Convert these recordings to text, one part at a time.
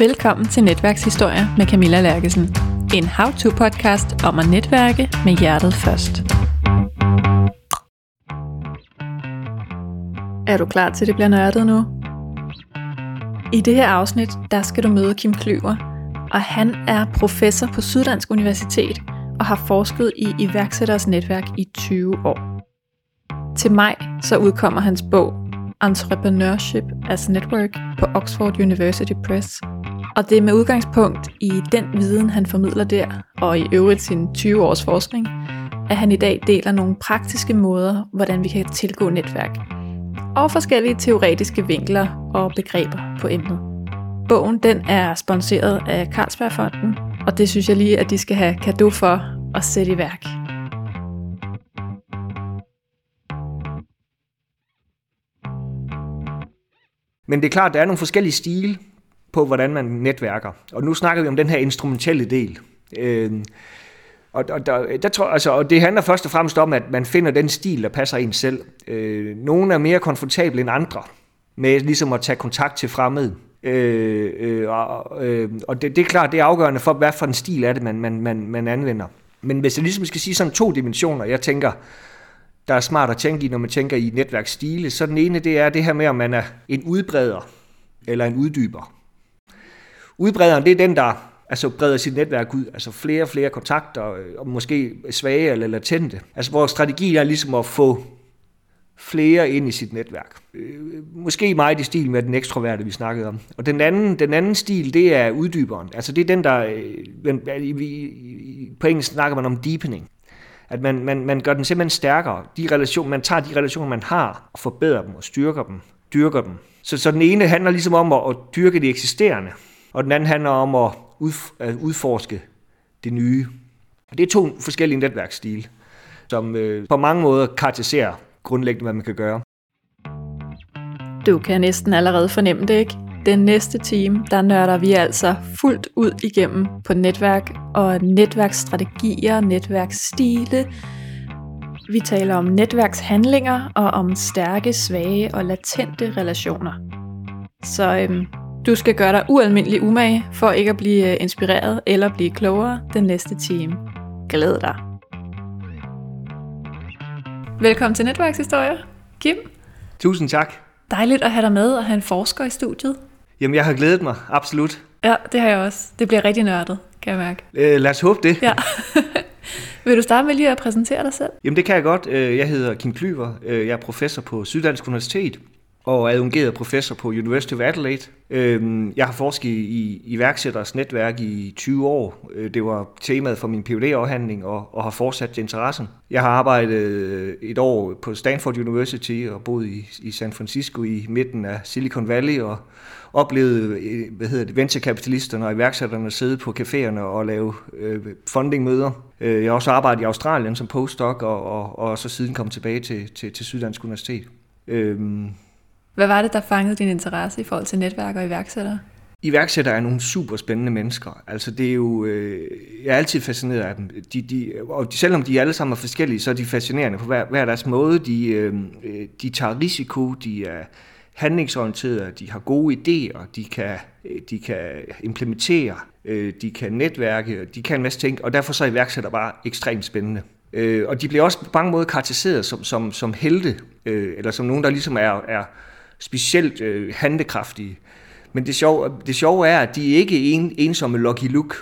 Velkommen til Netværkshistorier med Camilla Lærkesen. En how-to-podcast om at netværke med hjertet først. Er du klar til, det bliver nørdet nu? I det her afsnit, der skal du møde Kim Klyver, og han er professor på Syddansk Universitet og har forsket i iværksætteres netværk i 20 år. Til maj så udkommer hans bog Entrepreneurship as Network på Oxford University Press. Og det er med udgangspunkt i den viden, han formidler der, og i øvrigt sin 20 års forskning, at han i dag deler nogle praktiske måder, hvordan vi kan tilgå netværk. Og forskellige teoretiske vinkler og begreber på emnet. Bogen den er sponsoreret af Carlsbergfonden, og det synes jeg lige, at de skal have kado for at sætte i værk. Men det er klart, at der er nogle forskellige stile på, hvordan man netværker. Og nu snakker vi om den her instrumentelle del. Øh, og, og, der, der tror, altså, og det handler først og fremmest om, at man finder den stil, der passer en selv. Øh, nogle er mere komfortable end andre med ligesom at tage kontakt til fremmede. Øh, øh, og øh, og det, det er klart, det er afgørende for, hvad for en stil er det, man, man, man, man anvender. Men hvis jeg ligesom skal sige sådan to dimensioner, jeg tænker, der er smart at tænke i, når man tænker i netværksstile, så den ene, det er det her med, om man er en udbreder eller en uddyber. Udbrederen, det er den, der altså breder sit netværk ud, altså flere og flere kontakter, øh, og måske svage eller latente. Altså vores strategi er ligesom at få flere ind i sit netværk. Øh, måske meget i stil med den ekstroverte, vi snakkede om. Og den anden, den anden stil, det er uddyberen. Altså det er den, der... Øh, på engelsk snakker man om deepening. At man, man, man gør den simpelthen stærkere. De relationer, man tager de relationer, man har, og forbedrer dem og styrker dem, dyrker dem. Så, så den ene handler ligesom om at, at dyrke det eksisterende, og den anden handler om at, at udforske det nye. Det er to forskellige netværksstile, som øh, på mange måder karakteriserer grundlæggende, hvad man kan gøre. Du kan næsten allerede fornemme det, ikke? Den næste time, der nørder vi altså fuldt ud igennem på netværk og netværksstrategier, netværksstile. Vi taler om netværkshandlinger og om stærke, svage og latente relationer. Så øhm, du skal gøre dig ualmindelig umage for ikke at blive øh, inspireret eller blive klogere den næste time. Glæd dig. Velkommen til Netværkshistorier. Kim. Tusind tak. Dejligt at have dig med og have en forsker i studiet. Jamen, jeg har glædet mig, absolut. Ja, det har jeg også. Det bliver rigtig nørdet, kan jeg mærke. Øh, lad os håbe det. Ja. Vil du starte med lige at præsentere dig selv? Jamen, det kan jeg godt. Øh, jeg hedder Kim Klyver. Øh, jeg er professor på Syddansk Universitet og adjungeret professor på University of Adelaide. Øhm, jeg har forsket i iværksætteres netværk i 20 år. Øh, det var temaet for min phd afhandling og, og har fortsat interessen. Jeg har arbejdet et år på Stanford University og boet i, i San Francisco i midten af Silicon Valley og oplevet hvad hedder det, venturekapitalisterne og iværksætterne sidde på caféerne og lave øh, fundingmøder. Øh, jeg har også arbejdet i Australien som postdoc og, og, og så siden kom tilbage til, til, til Syddansk Universitet. Øhm, hvad var det, der fangede din interesse i forhold til netværk og iværksættere? Iværksættere er nogle super spændende mennesker. Altså det er jo, øh, jeg er altid fascineret af dem. De, de, og selvom de alle sammen er forskellige, så er de fascinerende på hver, hver deres måde. De, øh, de tager risiko, de er handlingsorienterede, de har gode idéer, de kan, øh, de kan implementere, øh, de kan netværke, de kan en masse ting, og derfor så er iværksætter bare ekstremt spændende. Øh, og de bliver også på mange måder karakteriseret som, som, som helte, eller som nogen, der ligesom er, er specielt handekraftige. Men det sjove, det sjove er, at de ikke er en, ensomme Lucky Luke,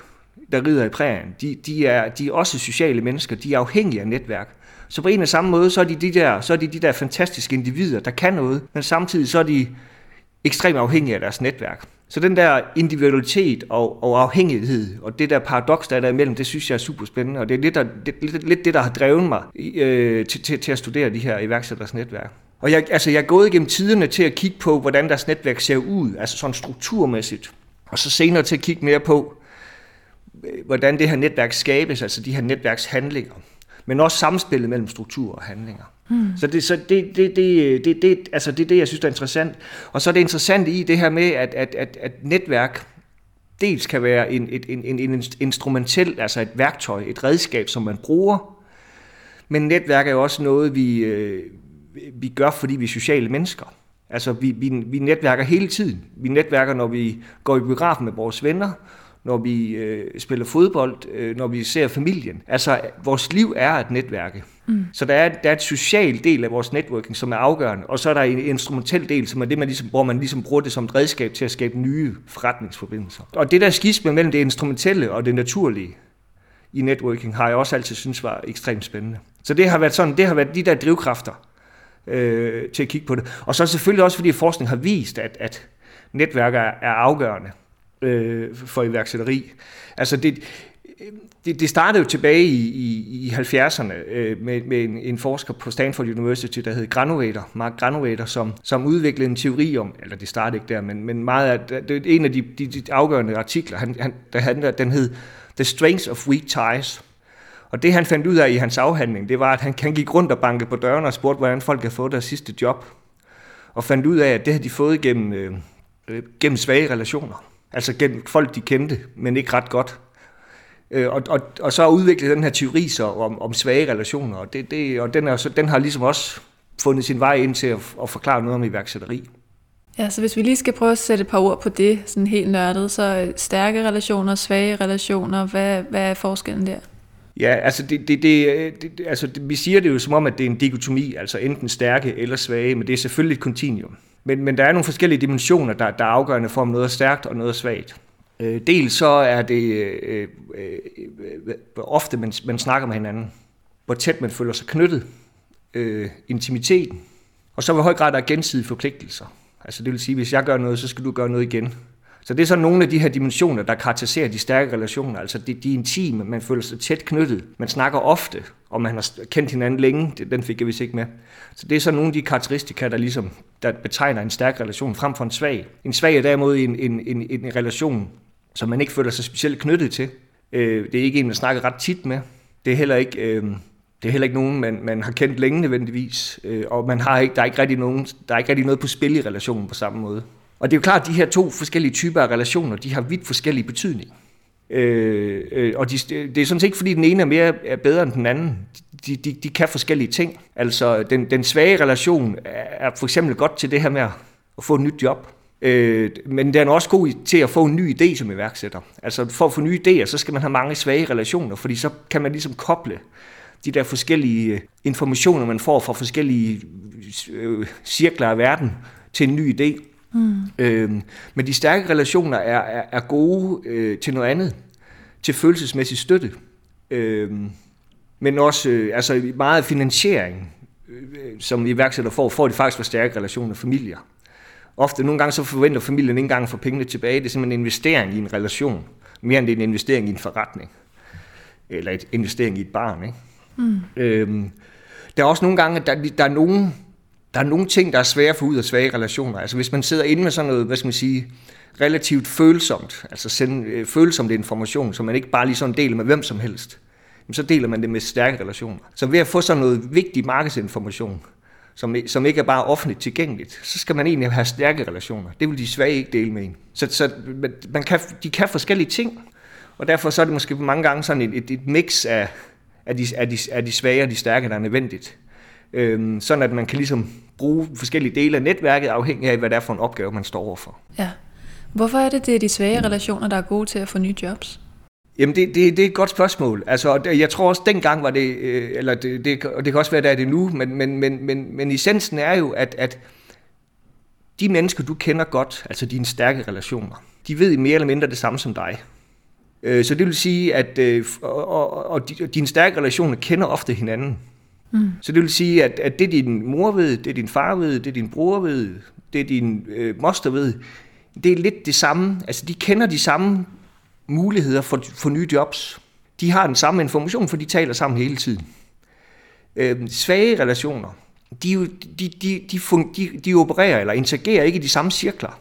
der rider i prærien. De, de, er, de er også sociale mennesker, de er afhængige af netværk. Så på en og samme måde, så er de de der, så er de, de der fantastiske individer, der kan noget, men samtidig så er de ekstremt afhængige af deres netværk. Så den der individualitet og, og afhængighed, og det der paradoks, der er der imellem, det synes jeg er super spændende, og det er lidt, der, det, lidt, lidt det, der har drevet mig øh, til, til, til at studere de her iværksætteres netværk. Og jeg, altså, jeg er gået igennem tiderne til at kigge på, hvordan deres netværk ser ud, altså sådan strukturmæssigt. Og så senere til at kigge mere på, øh, hvordan det her netværk skabes, altså de her netværkshandlinger. Men også samspillet mellem struktur og handlinger. Hmm. Så, det, så det, det, det, det, det, altså det er det, jeg synes er interessant. Og så er det interessant i det her med, at, at, at, at netværk dels kan være en, et, en, en, en instrumentel, altså et værktøj, et redskab, som man bruger, men netværk er jo også noget, vi, øh, vi gør, fordi vi er sociale mennesker. Altså, vi, vi, vi netværker hele tiden. Vi netværker, når vi går i biografen med vores venner, når vi øh, spiller fodbold, øh, når vi ser familien. Altså, vores liv er et netværke. Mm. Så der er, der er et social del af vores networking, som er afgørende, og så er der en instrumentel del, som er det, man ligesom, hvor man ligesom bruger det som et redskab til at skabe nye forretningsforbindelser. Og det der skisme mellem det instrumentelle og det naturlige i networking, har jeg også altid synes var ekstremt spændende. Så det har været sådan, det har været de der drivkræfter øh, til at kigge på det. Og så selvfølgelig også, fordi forskning har vist, at, at netværk er, er afgørende øh, for iværksætteri. Altså det, det, det startede jo tilbage i, i, i 70'erne øh, med, med en, en forsker på Stanford University, der hed Granovator, Mark Granovator, som, som udviklede en teori om, eller det startede ikke der, men, men meget af, det, en af de, de, de afgørende artikler, han, han, der, han, den hed The Strengths of Weak Ties. Og det han fandt ud af i hans afhandling, det var, at han, han gik rundt og bankede på dørene og spurgte, hvordan folk havde fået deres sidste job. Og fandt ud af, at det havde de fået gennem, øh, øh gennem svage relationer. Altså gennem folk, de kendte, men ikke ret godt. Øh, og, og, og så udviklet den her teori så om, om svage relationer, og, det, det, og den, er, så, den har ligesom også fundet sin vej ind til at, at forklare noget om iværksætteri. Ja, så hvis vi lige skal prøve at sætte et par ord på det, sådan helt nørdet, så stærke relationer, svage relationer, hvad, hvad er forskellen der? Ja, altså, det, det, det, det, altså det, vi siger det jo som om, at det er en dikotomi, altså enten stærke eller svage, men det er selvfølgelig et kontinuum. Men, men der er nogle forskellige dimensioner, der, der er afgørende for, om noget er stærkt og noget er svagt. Øh, dels så er det øh, øh, hvor ofte, man, man snakker med hinanden, hvor tæt man føler sig knyttet, øh, intimiteten, og så hvor høj grad der er gensidige forpligtelser. Altså det vil sige, hvis jeg gør noget, så skal du gøre noget igen. Så det er så nogle af de her dimensioner, der karakteriserer de stærke relationer. Altså de, de intime, man føler sig tæt knyttet. Man snakker ofte, og man har kendt hinanden længe. Den fik jeg vist ikke med. Så det er så nogle af de karakteristika, der, ligesom, der betegner en stærk relation frem for en svag. En svag er derimod en, en, en, en relation, som man ikke føler sig specielt knyttet til. Øh, det er ikke en, man snakker ret tit med. Det er heller ikke... Øh, det er heller ikke nogen, man, man har kendt længe nødvendigvis, øh, og man har ikke, der, er ikke rigtig nogen, der er ikke rigtig noget på spil i relationen på samme måde. Og det er jo klart, at de her to forskellige typer af relationer, de har vidt forskellige betydninger. Øh, øh, og de, det er sådan set ikke, fordi den ene er mere er bedre end den anden. De, de, de kan forskellige ting. Altså, den, den svage relation er for eksempel godt til det her med at få et nyt job. Øh, men den er også god til at få en ny idé som iværksætter. Altså, for at få nye idéer, så skal man have mange svage relationer, fordi så kan man ligesom koble de der forskellige øh, informationer, man får fra forskellige øh, cirkler af verden til en ny idé. Mm. Øhm, men de stærke relationer er, er, er gode øh, til noget andet, til følelsesmæssig støtte, øhm, men også øh, altså meget finansiering, øh, som iværksætter får, får de faktisk for stærke relationer og familier. Ofte, nogle gange så forventer familien ikke engang få pengene tilbage. Det er simpelthen en investering i en relation, mere end det er en investering i en forretning. Eller en investering i et barn. Ikke? Mm. Øhm, der er også nogle gange, at der, der er nogen, der er nogle ting, der er svære for ud af svage relationer. Altså hvis man sidder inde med sådan noget, hvad skal man sige, relativt følsomt, altså sende øh, følsomt information, som man ikke bare lige sådan deler med hvem som helst, så deler man det med stærke relationer. Så ved at få sådan noget vigtig markedsinformation, som, som ikke er bare offentligt tilgængeligt, så skal man egentlig have stærke relationer. Det vil de svage ikke dele med en. Så, så man kan, de kan forskellige ting, og derfor så er det måske mange gange sådan et, et, et mix af, af, de, af, de, af de svage og de stærke, der er nødvendigt. Øhm, sådan at man kan ligesom bruge forskellige dele af netværket, afhængig af, hvad det er for en opgave, man står overfor. Ja. Hvorfor er det, det er de svage relationer, der er gode til at få nye jobs? Jamen, det, det, det er et godt spørgsmål. Altså, jeg tror også, dengang var det, øh, eller det, det, og det kan også være, der er det nu, men, men, men, men, men essensen er jo, at, at de mennesker, du kender godt, altså dine stærke relationer, de ved mere eller mindre det samme som dig. Øh, så det vil sige, at øh, og, og, og dine stærke relationer kender ofte hinanden. Mm. Så det vil sige, at, at det din mor ved, det din far ved, det din bror ved, det din øh, moster ved, det er lidt det samme. Altså, de kender de samme muligheder for, for nye jobs. De har den samme information, for de taler sammen hele tiden. Øh, svage relationer, de, de, de, de, de, de opererer eller interagerer ikke i de samme cirkler.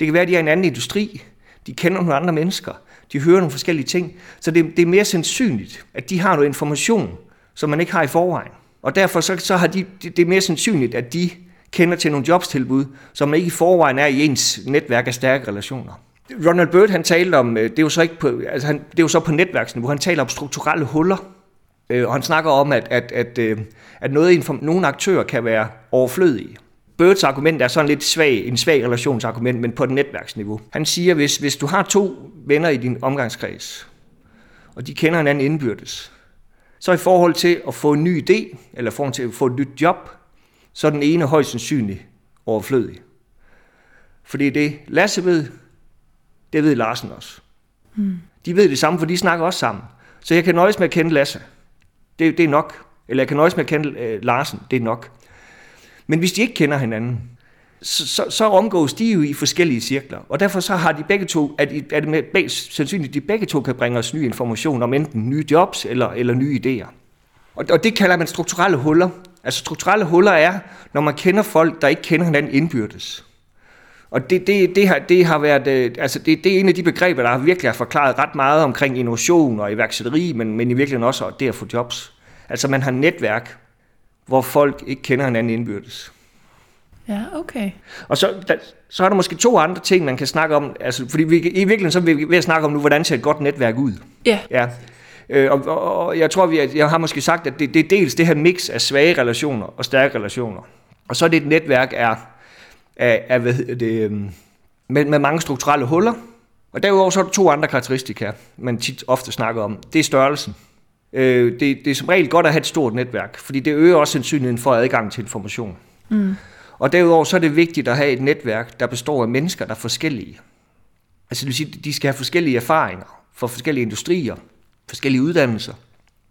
Det kan være, at de er i en anden industri, de kender nogle andre mennesker, de hører nogle forskellige ting, så det, det er mere sandsynligt, at de har noget information, som man ikke har i forvejen. Og derfor så, så har de, det er mere sandsynligt, at de kender til nogle jobstilbud, som ikke i forvejen er i ens netværk af stærke relationer. Ronald Bird, han talte om, øh, det er jo så, ikke på, altså han, det er jo så på netværksniveau, han taler om strukturelle huller, øh, og han snakker om, at, at, at, øh, at noget, nogle aktører kan være overflødige. Birds argument er sådan lidt svag, en svag relationsargument, men på et netværksniveau. Han siger, hvis, hvis du har to venner i din omgangskreds, og de kender hinanden indbyrdes, så i forhold til at få en ny idé, eller i forhold til at få et nyt job, så er den ene højst sandsynligt overflødig. Fordi det Lasse ved, det ved Larsen også. Mm. De ved det samme, for de snakker også sammen. Så jeg kan nøjes med at kende Lasse. Det, det er nok. Eller jeg kan nøjes med at kende øh, Larsen. Det er nok. Men hvis de ikke kender hinanden, så, så, så omgås de jo i forskellige cirkler. Og derfor så har de begge to, at, at det med, sandsynligt, at de begge to kan bringe os ny information om enten nye jobs eller, eller nye idéer. Og, og det kalder man strukturelle huller. Altså strukturelle huller er, når man kender folk, der ikke kender hinanden indbyrdes. Og det, det, det, har, det har været, øh, altså det, det er en af de begreber, der har virkelig har forklaret ret meget omkring innovation og iværksætteri, men, men i virkeligheden også det at få jobs. Altså man har netværk, hvor folk ikke kender hinanden indbyrdes. Ja, okay. Og så, der, så er der måske to andre ting, man kan snakke om. Altså, fordi vi, i virkeligheden så er vi ved at snakke om nu, hvordan ser et godt netværk ud. Ja. ja. Øh, og, og, og jeg tror, vi, jeg har måske sagt, at det, det er dels det her mix af svage relationer og stærke relationer. Og så er det et netværk af, af, af hvad hedder det, øhm, med, med mange strukturelle huller. Og derudover så er der to andre karakteristika, man tit ofte snakker om. Det er størrelsen. Øh, det, det er som regel godt at have et stort netværk, fordi det øger også sandsynligheden for adgang til information. Mm. Og derudover så er det vigtigt at have et netværk, der består af mennesker, der er forskellige. Altså det vil sige, de skal have forskellige erfaringer fra forskellige industrier, forskellige uddannelser.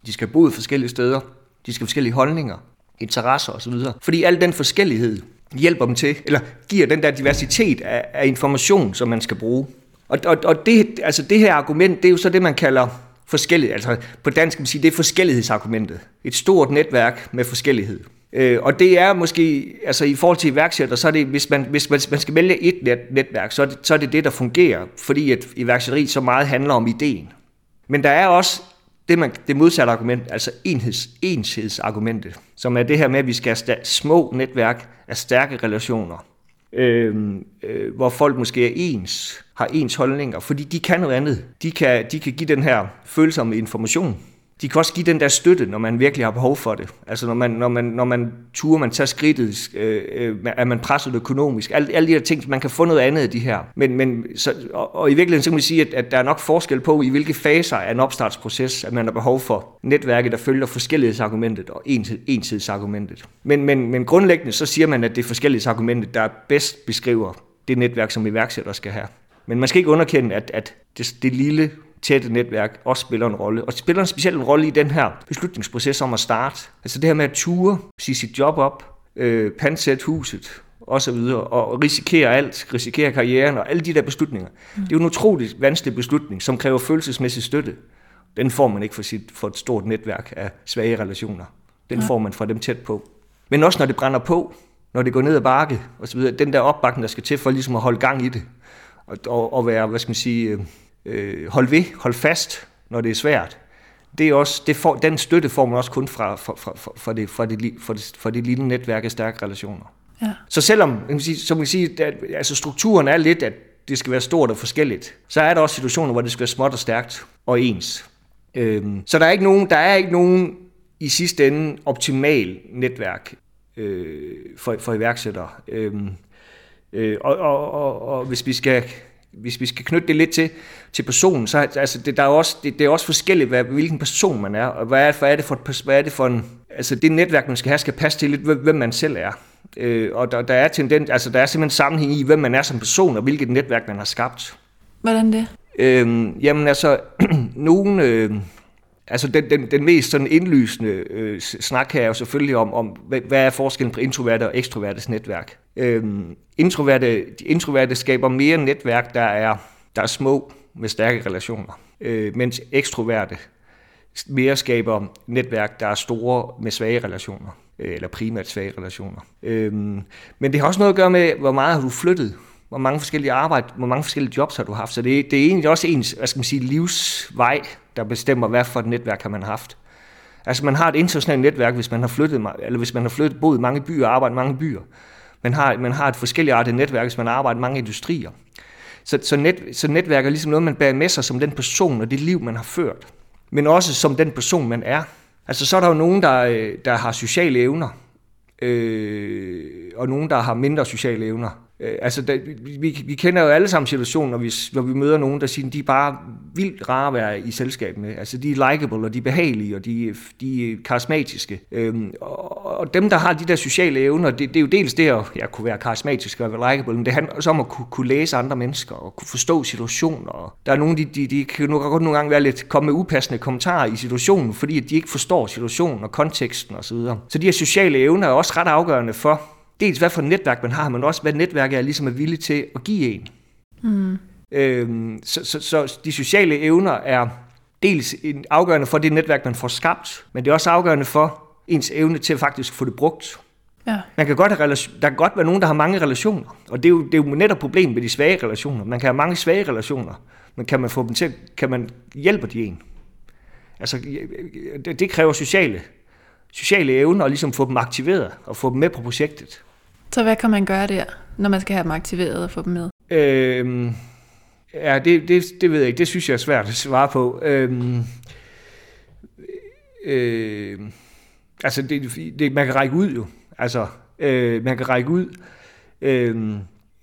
De skal bo i forskellige steder. De skal have forskellige holdninger, interesser osv. Fordi al den forskellighed hjælper dem til, eller giver den der diversitet af, af information, som man skal bruge. Og, og, og det, altså det her argument, det er jo så det, man kalder forskelligt. Altså på dansk kan man sige, det er forskellighedsargumentet. Et stort netværk med forskellighed. Øh, og det er måske, altså i forhold til iværksætter, så er det, hvis man, hvis man, man skal vælge et net, netværk, så er, det, så er det det, der fungerer, fordi at iværksætteri så meget handler om ideen. Men der er også det, man, det modsatte argument, altså enheds, enshedsargumentet, som er det her med, at vi skal have små netværk af stærke relationer, øh, øh, hvor folk måske er ens, har ens holdninger, fordi de kan noget andet. De kan, de kan give den her følsomme information, de kan også give den der støtte, når man virkelig har behov for det. Altså når man, når man, når man turer, man tager skridtet, øh, øh, er man presset økonomisk. Alle, alle de her ting, man kan få noget andet af de her. Men, men, så, og, og i virkeligheden så kan man sige, at, at der er nok forskel på, i hvilke faser af en opstartsproces, at man har behov for netværket, der følger forskellighedsargumentet og ensidsargumentet. Men, men, men grundlæggende så siger man, at det er forskellighedsargumentet, der bedst beskriver det netværk, som iværksætter skal have. Men man skal ikke underkende, at, at det, det lille tætte netværk også spiller en rolle. Og det spiller en speciel rolle i den her beslutningsproces om at starte. Altså det her med at ture, sige sit job op, øh, pansætte huset, og så videre, og risikere alt, risikere karrieren og alle de der beslutninger. Mm. Det er jo en utroligt vanskelig beslutning, som kræver følelsesmæssig støtte. Den får man ikke for, sit, for et stort netværk af svage relationer. Den ja. får man fra dem tæt på. Men også når det brænder på, når det går ned ad bakke og så videre, den der opbakning, der skal til for ligesom at holde gang i det, og, og, være, hvad skal man sige, øh, øh, hold ved, hold fast, når det er svært. Det er også, det får, den støtte får man også kun fra, fra, fra, fra, det, fra, det, fra, det, fra det lille netværk af stærke relationer. Ja. Så selvom, man kan sige, som man kan sige, at, altså strukturen er lidt, at det skal være stort og forskelligt, så er der også situationer, hvor det skal være småt og stærkt og ens. Øhm, så der er, ikke nogen, der er ikke nogen i sidste ende optimal netværk øh, for, for iværksættere. Øhm, øh, og, og, og, og hvis vi skal hvis vi skal knytte det lidt til, til personen, så altså, det, der er også, det, det er også forskelligt, hvad, hvilken person man er, og hvad er, hvad er, det for, hvad er det for en... Altså det netværk, man skal have, skal passe til lidt, hvem man selv er. Øh, og der, der, er tendent, altså, der er simpelthen sammenhæng i, hvem man er som person, og hvilket netværk man har skabt. Hvordan det? Øh, jamen altså, nogen... Øh, Altså den, den, den mest sådan indlysende øh, snak her er jo selvfølgelig om, om, hvad er forskellen på introverte og ekstrovertes netværk. Øhm, introverte, de introverte skaber mere netværk, der er, der er små med stærke relationer, øh, mens ekstroverte mere skaber netværk, der er store med svage relationer, øh, eller primært svage relationer. Øhm, men det har også noget at gøre med, hvor meget har du flyttet hvor mange forskellige arbejde, hvor mange forskellige jobs har du haft. Så det, det er egentlig også ens, hvad skal man sige, livsvej, der bestemmer, hvad for et netværk har man haft. Altså man har et internationalt netværk, hvis man har flyttet, eller hvis man har flyttet, boet i mange byer og arbejdet i mange byer. Man har, man har et forskelligartet netværk, hvis man har arbejdet i mange industrier. Så, så, net, så netværk er ligesom noget, man bærer med sig som den person og det liv, man har ført. Men også som den person, man er. Altså så er der jo nogen, der, øh, der har sociale evner, øh, og nogen, der har mindre sociale evner. Øh, altså, der, vi, vi kender jo alle sammen situationen, når vi, når vi møder nogen, der siger, at de er bare vildt rare at være i selskab med. Altså, de er likable, og de er behagelige, og de, de er karismatiske. Øhm, og, og dem, der har de der sociale evner, det, det er jo dels det at ja, kunne være karismatisk og være likable, men det handler også om at kunne, kunne læse andre mennesker og kunne forstå situationer. Der er nogen, de, de, de kan nu godt nogle gange være lidt komme med upassende kommentarer i situationen, fordi de ikke forstår situationen og konteksten osv. Så, videre. så de her sociale evner er også ret afgørende for, dels hvad for et netværk man har, men også hvad netværket er ligesom er villig til at give en. Mm. Øhm, så, så, så de sociale evner er dels en afgørende for det netværk, man får skabt, men det er også afgørende for ens evne til at faktisk få det brugt. Ja. Man kan godt have relation, der kan godt være nogen, der har mange relationer, og det er, jo, det er jo netop problemet med de svage relationer. Man kan have mange svage relationer, men kan man få dem til, kan man hjælpe de en? Altså, det kræver sociale, sociale evner, og ligesom få dem aktiveret og få dem med på projektet. Så hvad kan man gøre der, når man skal have dem aktiveret og få dem med? Øhm, ja, det, det, det ved jeg ikke. Det synes jeg er svært at svare på. Øhm, øh, altså, det, det, man kan række ud jo. Altså, øh, man kan række ud. Øh,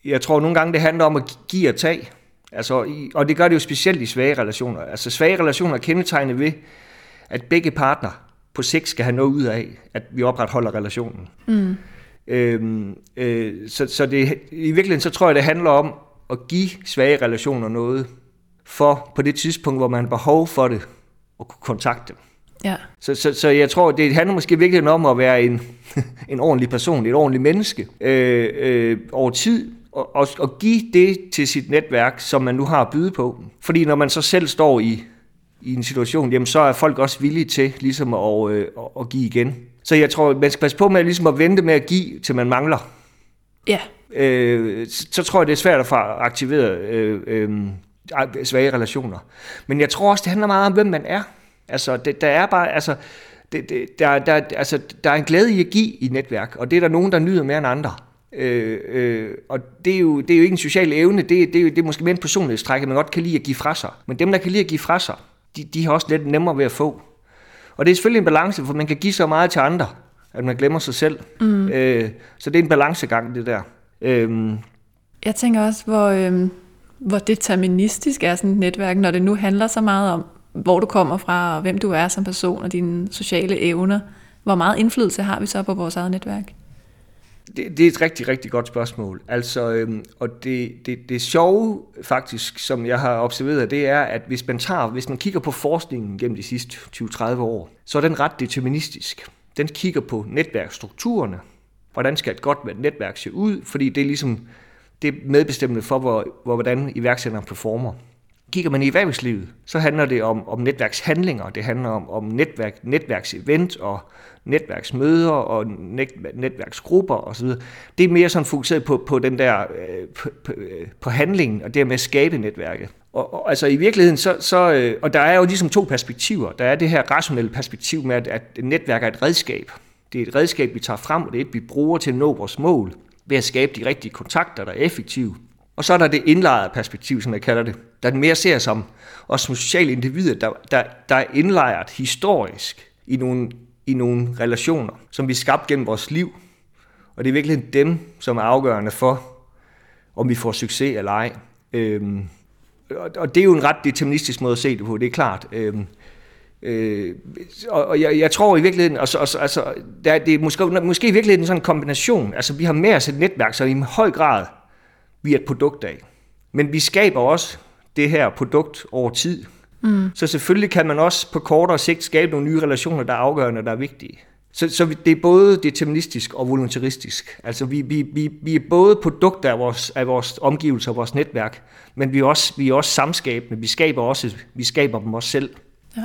jeg tror nogle gange, det handler om at give og tage. Altså, og det gør det jo specielt i svage relationer. Altså, svage relationer er kendetegnet ved, at begge partner på sigt skal have noget ud af, at vi opretholder relationen. Mm. Øhm, øh, så, så det, i virkeligheden så tror jeg, det handler om at give svage relationer noget, for på det tidspunkt, hvor man har behov for det, at kunne kontakte dem. Ja. Så, så, så jeg tror, det handler måske virkelig om at være en, en ordentlig person, et ordentligt menneske øh, øh, over tid, og, og, og give det til sit netværk, som man nu har at byde på. Fordi når man så selv står i, i en situation, jamen så er folk også villige til ligesom at, øh, at give igen. Så jeg tror, man skal passe på med ligesom at vente med at give, til man mangler. Ja. Øh, så tror jeg, det er svært at få aktiveret øh, øh, svage relationer. Men jeg tror også, det handler meget om, hvem man er. Altså, det, der er bare, altså, det, det, der, der, altså, der er en glæde i at give i netværk, og det er der nogen, der nyder mere end andre. Øh, øh, og det er, jo, det er jo ikke en social evne, det, det, er, jo, det er måske mere en personlighedstræk, at man godt kan lide at give fra sig. Men dem, der kan lide at give fra sig, de, de har også lidt nemmere ved at få. Og det er selvfølgelig en balance, for man kan give så meget til andre, at man glemmer sig selv. Mm. Øh, så det er en balancegang, det der. Øh, Jeg tænker også, hvor, øh, hvor deterministisk er sådan et netværk, når det nu handler så meget om, hvor du kommer fra, og hvem du er som person, og dine sociale evner. Hvor meget indflydelse har vi så på vores eget netværk? Det, det er et rigtig, rigtig godt spørgsmål. Altså, øhm, og det, det, det sjove faktisk, som jeg har observeret, det er, at hvis man, tager, hvis man kigger på forskningen gennem de sidste 20-30 år, så er den ret deterministisk. Den kigger på netværksstrukturerne. Hvordan skal et godt netværk se ud? Fordi det er ligesom det er medbestemmende for, hvor, hvor, hvordan iværksætteren performer. Kigger man i erhvervslivet, så handler det om, om netværkshandlinger, det handler om, om netværk, netværksevent og netværksmøder og net, netværksgrupper osv. Det er mere sådan fokuseret på, på den der øh, på, på, øh, på handlingen og det med at skabe netværket. Og, og altså i virkeligheden, så, så, øh, og der er jo ligesom to perspektiver. Der er det her rationelle perspektiv med, at, at netværk er et redskab. Det er et redskab, vi tager frem, og det er et, vi bruger til at nå vores mål ved at skabe de rigtige kontakter, der er effektive. Og så er der det indlejrede perspektiv, som jeg kalder det, der mere ser som os som sociale individer, der, der, der er indlejret historisk i nogle, i nogle relationer, som vi skabt gennem vores liv. Og det er virkelig dem, som er afgørende for, om vi får succes eller ej. Øhm, og det er jo en ret deterministisk måde at se det på, det er klart. Øhm, øh, og jeg, jeg tror i virkeligheden, altså, altså, altså der, det er måske, måske i virkeligheden sådan en kombination. Altså vi har med os et netværk, så i høj grad vi er et produkt af. Men vi skaber også det her produkt over tid. Mm. Så selvfølgelig kan man også på kortere sigt skabe nogle nye relationer, der er afgørende, der er vigtige. Så, så det er både deterministisk og voluntaristisk. Altså vi, vi, vi, vi er både produkter af vores, af vores omgivelser og vores netværk, men vi er også, vi er også samskabende. Vi skaber, også, vi skaber dem også selv. Ja.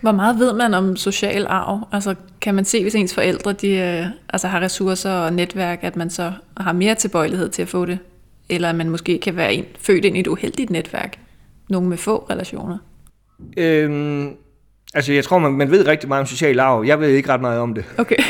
Hvor meget ved man om social arv? Altså, kan man se, hvis ens forældre de, øh, altså, har ressourcer og netværk, at man så har mere tilbøjelighed til at få det eller man måske kan være en, født ind i et uheldigt netværk. Nogle med få relationer. Øhm, altså jeg tror, man, man ved rigtig meget om social arv. Jeg ved ikke ret meget om det. Okay.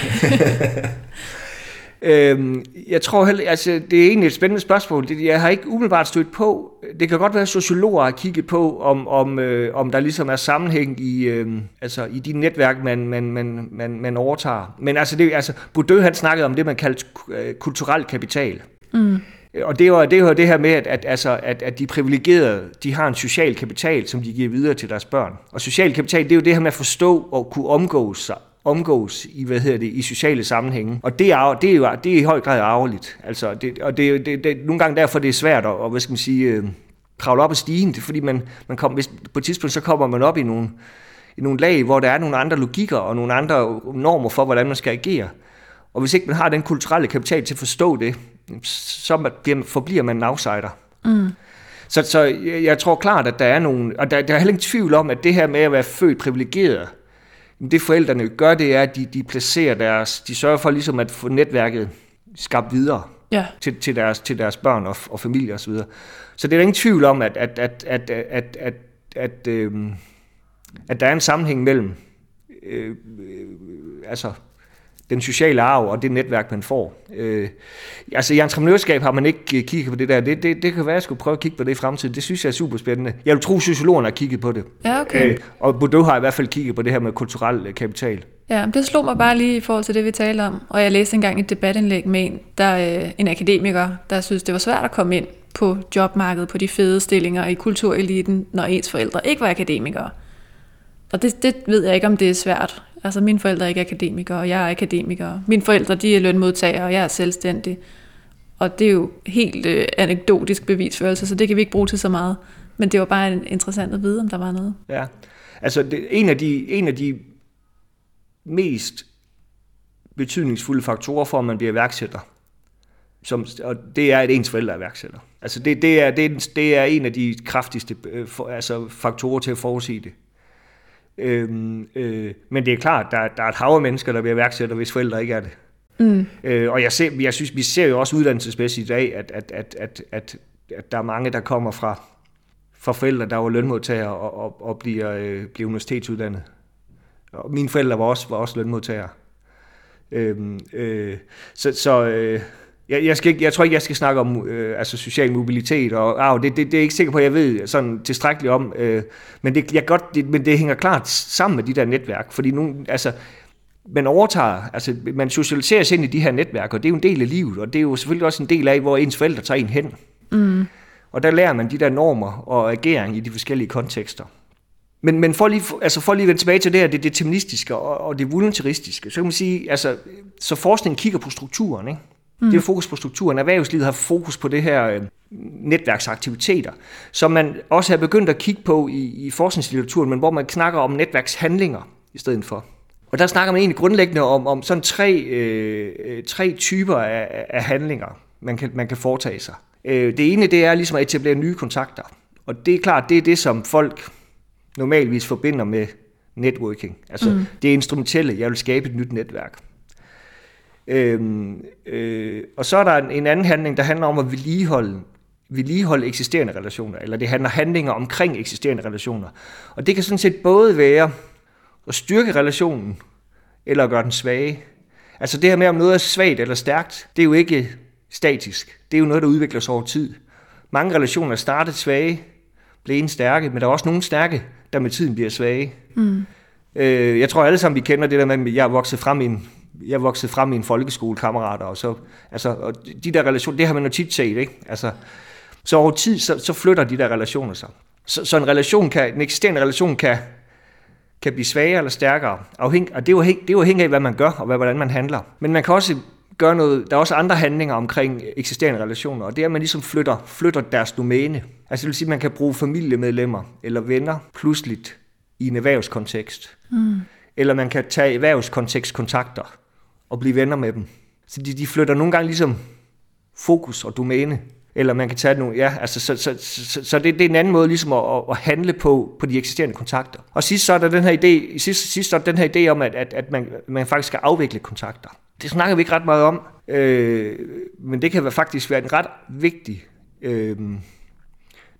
Øhm, jeg tror heller, altså det er egentlig et spændende spørgsmål. Det, jeg har ikke umiddelbart stødt på. Det kan godt være, at sociologer har kigget på, om, om, øh, om der ligesom er sammenhæng i, øh, altså, i de netværk, man, man, man, man, man overtager. Men altså, det, altså Bourdieu han snakkede om det, man kaldte øh, kulturel kapital. Mm. Og det var det, var det her med, at, at, altså, at, at de privilegerede, de har en social kapital, som de giver videre til deres børn. Og social kapital, det er jo det her med at forstå og kunne omgås sig omgås i, hvad hedder det, i sociale sammenhænge. Og det er, det er, jo, det er i høj grad arveligt. Altså, det, og det, det, det, nogle gange derfor det er svært at, og, hvad skal man sige, øh, kravle op ad stigen, det er, fordi man, man kom, hvis, på et tidspunkt så kommer man op i nogle, i nogle lag, hvor der er nogle andre logikker og nogle andre normer for, hvordan man skal agere. Og hvis ikke man har den kulturelle kapital til at forstå det, så forbliver man en outsider. Mm. Så, så jeg tror klart, at der er nogle, og der, der er heller ingen tvivl om, at det her med at være født privilegeret, det forældrene gør, det er, at de, de placerer deres, de sørger for ligesom at få netværket skabt videre ja. til, til, deres, til deres børn og, og familie osv. Så, så det er der ingen tvivl om, at, at, at, at, at, at, at, at, øh, at der er en sammenhæng mellem øh, øh, altså den sociale arv og det netværk, man får. Øh, altså i entreprenørskab har man ikke øh, kigget på det der. Det, det, det kan være, at jeg skulle prøve at kigge på det i fremtiden. Det synes jeg er super spændende. Jeg vil tro, sociologerne har kigget på det. Ja, okay. Øh, og Bourdieu har i hvert fald kigget på det her med kulturel øh, kapital. Ja, det slog mig bare lige i forhold til det, vi talte om. Og jeg læste engang et debatindlæg med en, der, øh, en akademiker, der synes, det var svært at komme ind på jobmarkedet på de fede stillinger i kultureliten, når ens forældre ikke var akademikere. Og det, det ved jeg ikke, om det er svært. Altså mine forældre er ikke akademikere, og jeg er akademiker. Mine forældre de er lønmodtagere, og jeg er selvstændig. Og det er jo helt øh, anekdotisk bevisførelse, så det kan vi ikke bruge til så meget. Men det var bare en interessant at vide, om der var noget. Ja, altså det, en, af de, en af de mest betydningsfulde faktorer for, at man bliver iværksætter, som, og det er, at ens forældre er iværksætter. Altså det, det, er, det, det er en af de kraftigste øh, for, altså faktorer til at forudsige det. Øhm, øh, men det er klart, der, der er et hav af mennesker, der bliver iværksætter, hvis forældre ikke er det. Mm. Øh, og jeg, ser, jeg synes, vi ser jo også uddannelsesmæssigt i dag, at, at, at, at, at, at der er mange, der kommer fra, fra forældre, der var lønmodtagere og, og, og bliver, øh, bliver universitetsuddannet. Og mine forældre var også, var også lønmodtagere. Øhm, øh, så så øh, jeg, jeg, skal ikke, jeg tror ikke, jeg skal snakke om øh, altså social mobilitet, og ah, det, det, det er jeg ikke sikker på, at jeg ved sådan tilstrækkeligt om, øh, men, det, jeg godt, det, men det hænger klart sammen med de der netværk, fordi nu, altså, man overtager, altså man socialiserer sig ind i de her netværk, og det er jo en del af livet, og det er jo selvfølgelig også en del af, hvor ens forældre tager en hen. Mm. Og der lærer man de der normer og agering i de forskellige kontekster. Men, men for lige, altså for lige at vende tilbage til det her, det deterministiske og, og det voluntaristiske, så kan man sige, altså, så forskningen kigger på strukturen, ikke? Mm. Det er fokus på strukturen. Erhvervslivet har fokus på det her øh, netværksaktiviteter, som man også har begyndt at kigge på i, i forskningslitteraturen, men hvor man snakker om netværkshandlinger i stedet for. Og der snakker man egentlig grundlæggende om, om sådan tre, øh, øh tre typer af, af handlinger, man kan, man kan foretage sig. Øh, det ene, det er ligesom at etablere nye kontakter. Og det er klart, det er det, som folk normalvis forbinder med networking. Altså mm. det instrumentelle, jeg vil skabe et nyt netværk. Øhm, øh, og så er der en, en anden handling, der handler om at vedligeholde, vedligeholde eksisterende relationer, eller det handler handlinger omkring eksisterende relationer. Og det kan sådan set både være at styrke relationen, eller at gøre den svage. Altså det her med, om noget er svagt eller stærkt, det er jo ikke statisk. Det er jo noget, der udvikler sig over tid. Mange relationer startet svage, blev en stærke, men der er også nogle stærke, der med tiden bliver svage. Mm. Øh, jeg tror alle sammen, vi kender det der med, at jeg er vokset frem i en jeg voksede frem i en folkeskolekammerater, og så, altså, og de der relationer, det har man jo tit set, ikke? Altså, så over tid, så, så flytter de der relationer sig. Så, så en relation kan, en eksisterende relation kan, kan blive svagere eller stærkere, afhæng, og det er, jo, det er jo afhængigt af, hvad man gør, og hvordan man handler. Men man kan også gøre noget, der er også andre handlinger omkring eksisterende relationer, og det er, at man ligesom flytter, flytter deres domæne. Altså det vil sige, at man kan bruge familiemedlemmer eller venner pludseligt i en erhvervskontekst. Mm. Eller man kan tage erhvervskontekstkontakter og blive venner med dem. Så de, de flytter nogle gange ligesom fokus og domæne. Eller man kan tage nogle, ja, altså, så, så, så, så det, det er en anden måde ligesom at, at handle på, på de eksisterende kontakter. Og sidst så er der den her idé, sidst, sidst er der den her idé om, at, at, at man, man faktisk skal afvikle kontakter. Det snakker vi ikke ret meget om, øh, men det kan faktisk være en ret vigtig øh,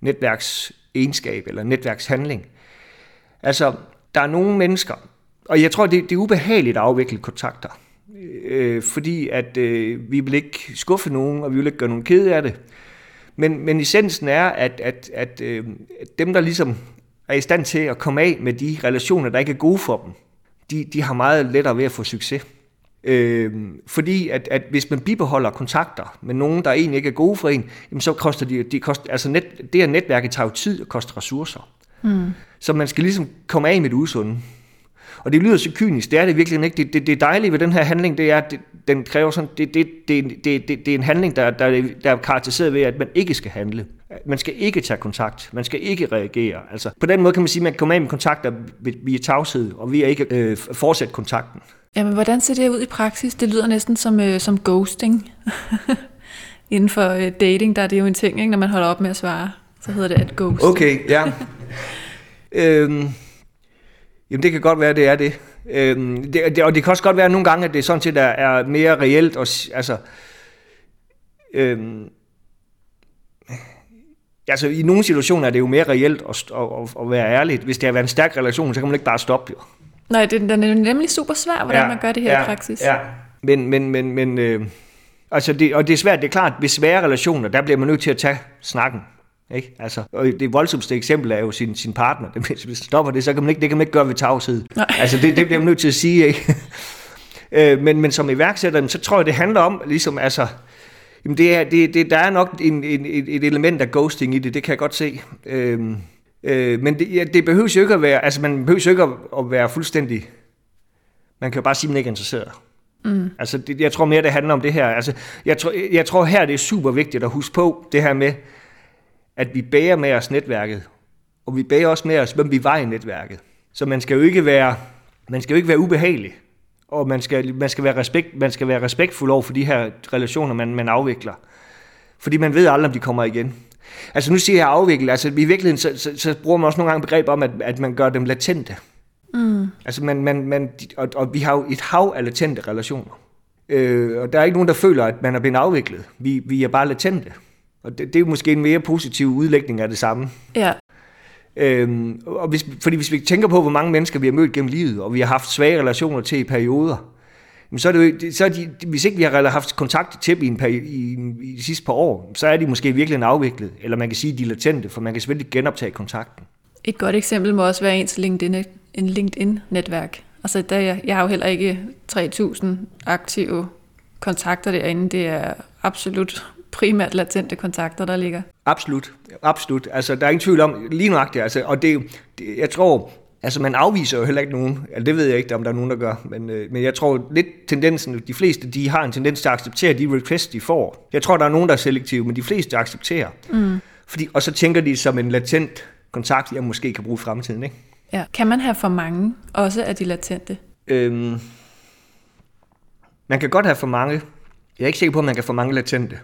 netværksegenskab eller netværkshandling. Altså, der er nogle mennesker, og jeg tror, det, det er ubehageligt at afvikle kontakter øh, fordi at øh, vi vil ikke skuffe nogen, og vi vil ikke gøre nogen kede af det. Men, men essensen er, at, at, at, øh, dem, der ligesom er i stand til at komme af med de relationer, der ikke er gode for dem, de, de har meget lettere ved at få succes. Øh, fordi at, at hvis man bibeholder kontakter med nogen, der egentlig ikke er gode for en, jamen så koster de, de koster, altså net, det her netværket tager jo tid og koster ressourcer. Mm. Så man skal ligesom komme af med det usunde. Og det lyder så kynisk, det er det virkelig ikke. Det, det, det dejlige ved den her handling, det er, at det, den kræver sådan, det, det, det, det, det, det er en handling, der, der, der er karakteriseret ved, at man ikke skal handle. Man skal ikke tage kontakt. Man skal ikke reagere. Altså, på den måde kan man sige, at man kan komme af med kontakter via tavshed, og via ikke øh, fortsætte kontakten. Jamen, hvordan ser det ud i praksis? Det lyder næsten som, øh, som ghosting. Inden for øh, dating, der er det jo en ting, ikke? når man holder op med at svare. Så hedder det at ghost. Okay, ja. øhm, jamen, det kan godt være, det er det. Øhm, det, det. Og det kan også godt være nogle gange, at det sådan set er, er mere reelt. Og, altså, øhm, altså, i nogle situationer er det jo mere reelt at, at, at være ærligt. Hvis det har været en stærk relation, så kan man ikke bare stoppe jo. Nej, den, den er nemlig super svær, hvordan ja, man gør det her ja, i praksis. Ja, men, men, men, men øh, altså det, og det er svært, det er klart, ved svære relationer, der bliver man nødt til at tage snakken. Ikke? Altså, og det voldsomste eksempel er jo sin, sin partner. Hvis man stopper det, så kan man ikke, det kan man ikke gøre ved tavshed. Nej. Altså det, det bliver man nødt til at sige. Ikke? øh, men, men som iværksætter, så tror jeg, det handler om, ligesom, altså, jamen det er, det, det, der er nok en, en, et element af ghosting i det, det kan jeg godt se. Øh, Øh, men det, ja, det behøver jo ikke at være, altså man behøver jo ikke at, at være fuldstændig, man kan jo bare sige, at man ikke er interesseret. Mm. Altså, det, jeg tror mere, det handler om det her. Altså, jeg, tror, jeg tror her, det er super vigtigt at huske på det her med, at vi bærer med os netværket, og vi bærer også med os, hvem vi var i netværket. Så man skal jo ikke være, man skal jo ikke være ubehagelig, og man skal, man skal, være, respekt, man skal være respektfuld over for de her relationer, man, man afvikler. Fordi man ved aldrig, om de kommer igen. Altså nu siger jeg afvikle, altså i virkeligheden, så, så, så bruger man også nogle gange begreb om, at, at man gør dem latente. Mm. Altså man, man, man, og, og vi har jo et hav af latente relationer. Øh, og der er ikke nogen, der føler, at man er blevet afviklet. Vi, vi er bare latente. Og det, det er måske en mere positiv udlægning af det samme. Ja. Øhm, og hvis, fordi hvis vi tænker på, hvor mange mennesker vi har mødt gennem livet, og vi har haft svage relationer til i perioder, så er det jo, så er de, hvis ikke vi har haft kontakt til dem i, en peri, i, i de sidste par år, så er de måske virkelig afviklet, eller man kan sige, de er latente, for man kan selvfølgelig genoptage kontakten. Et godt eksempel må også være ens LinkedIn, en LinkedIn-netværk. Altså, der, jeg, jeg har jo heller ikke 3.000 aktive kontakter derinde. Det er absolut primært latente kontakter, der ligger. Absolut, absolut. Altså, der er ingen tvivl om, lige nuagtigt, altså, og det, det, jeg tror, Altså, man afviser jo heller ikke nogen. Altså, det ved jeg ikke, om der er nogen, der gør. Men, øh, men jeg tror lidt tendensen, de fleste, de har en tendens til at acceptere de requests, de får. Jeg tror, der er nogen, der er selektive, men de fleste accepterer. Mm. Fordi, og så tænker de som en latent kontakt, jeg måske kan bruge i fremtiden. Ikke? Ja. Kan man have for mange, også af de latente? Øhm, man kan godt have for mange. Jeg er ikke sikker på, at man kan for mange latente.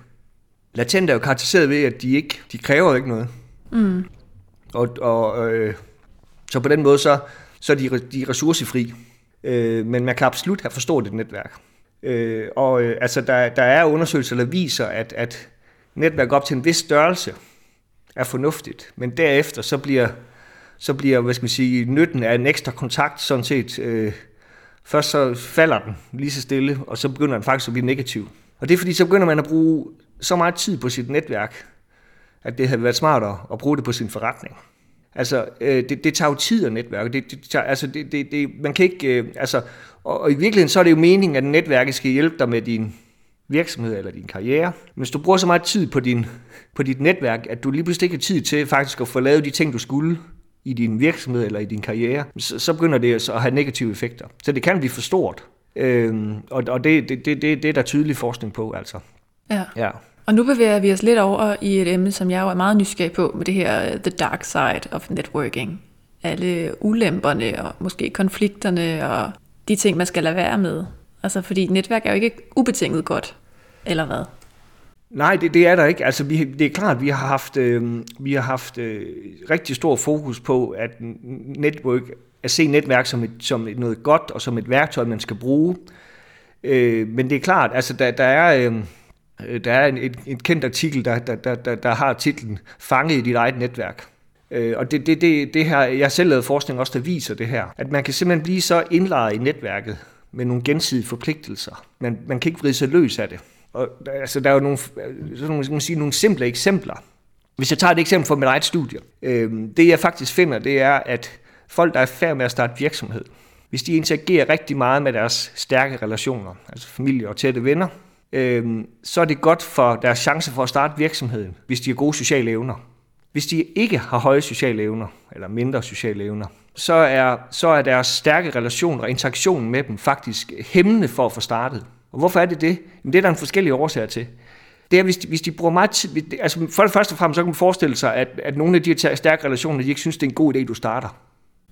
Latente er jo karakteriseret ved, at de ikke de kræver ikke noget. Mm. Og, og øh, så på den måde, så, så er de, de ressourcefri. Øh, men man kan absolut have forstået et netværk. Øh, og øh, altså, der, der er undersøgelser, der viser, at, at netværk op til en vis størrelse er fornuftigt. Men derefter, så bliver, så bliver hvad skal man sige, nytten af en ekstra kontakt sådan set... Øh, først så falder den lige så stille, og så begynder den faktisk at blive negativ. Og det er fordi, så begynder man at bruge så meget tid på sit netværk, at det havde været smartere at bruge det på sin forretning. Altså, øh, det, det tager jo tid at netværke. Det, det tager, altså, det, det, det, man kan ikke, øh, altså, og, og i virkeligheden så er det jo meningen, at netværket skal hjælpe dig med din virksomhed eller din karriere. Men hvis du bruger så meget tid på, din, på dit netværk, at du lige pludselig ikke har tid til faktisk at få lavet de ting, du skulle i din virksomhed eller i din karriere, så, så begynder det at have negative effekter. Så det kan blive for stort. Øhm, og og det, det, det, det er der tydelig forskning på, altså. Ja. ja. Og nu bevæger vi os lidt over i et emne, som jeg jo er meget nysgerrig på, med det her uh, The Dark Side of Networking. Alle ulemperne og måske konflikterne og de ting, man skal lade være med. Altså, fordi netværk er jo ikke ubetinget godt, eller hvad? Nej, det, det er der ikke. Altså, vi, det er klart, at vi har haft, øh, vi har haft øh, rigtig stor fokus på, at network, at se netværk som, et, som et, noget godt og som et værktøj, man skal bruge. Øh, men det er klart, altså, der, der er... Øh, Øh, der er en, en, en kendt artikel, der, der, der, der, der har titlen Fanget i dit eget netværk. Øh, og det, det, det, det her, jeg har selv lavet forskning også, der viser det her, at man kan simpelthen blive så indlejet i netværket med nogle gensidige forpligtelser. Man, man kan ikke vride sig løs af det. Og, altså, der er jo nogle, sådan nogle, man sige, nogle simple eksempler. Hvis jeg tager et eksempel fra mit eget studie. Øh, det jeg faktisk finder, det er, at folk, der er færdige med at starte virksomhed, hvis de interagerer rigtig meget med deres stærke relationer, altså familie og tætte venner, øh, så er det godt for deres chance for at starte virksomheden, hvis de har gode sociale evner. Hvis de ikke har høje sociale evner, eller mindre sociale evner, så er, så er deres stærke relationer og interaktionen med dem faktisk hæmmende for at få startet. Og hvorfor er det det? Jamen, det er der en forskellige årsager til. Det er, hvis de, hvis de bruger meget tid... Altså, for det første og fremmest, så kan man forestille sig, at, at nogle af de her stærke relationer, de ikke synes, det er en god idé, du starter.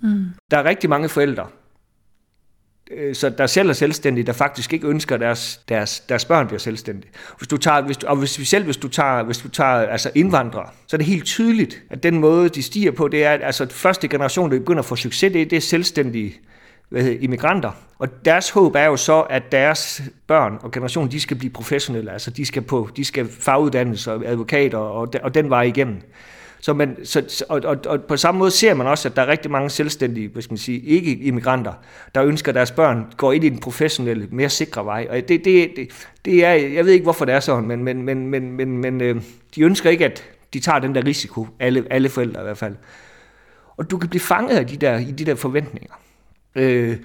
Mm. Der er rigtig mange forældre, Øh, så der selv er selvstændige, der faktisk ikke ønsker, at deres, deres, deres børn bliver selvstændige. Hvis du tager, hvis du, og hvis, selv hvis du tager, hvis du tager altså indvandrere, så er det helt tydeligt, at den måde, de stiger på, det er, at altså, første generation, der begynder at få succes, det, det er selvstændige hvad hedder, immigranter. Og deres håb er jo så, at deres børn og generation, de skal blive professionelle, altså de skal, på, de skal faguddannes og advokater og, og den vej igennem. Så man, så, og, og, og på samme måde ser man også, at der er rigtig mange selvstændige, hvad skal man sige, ikke-immigranter, der ønsker, at deres børn går ind i den professionelle, mere sikre vej. Og det, det, det, det er, jeg ved ikke, hvorfor det er sådan, men, men, men, men, men, men øh, de ønsker ikke, at de tager den der risiko, alle, alle forældre i hvert fald. Og du kan blive fanget af de der, i de der forventninger. Øh,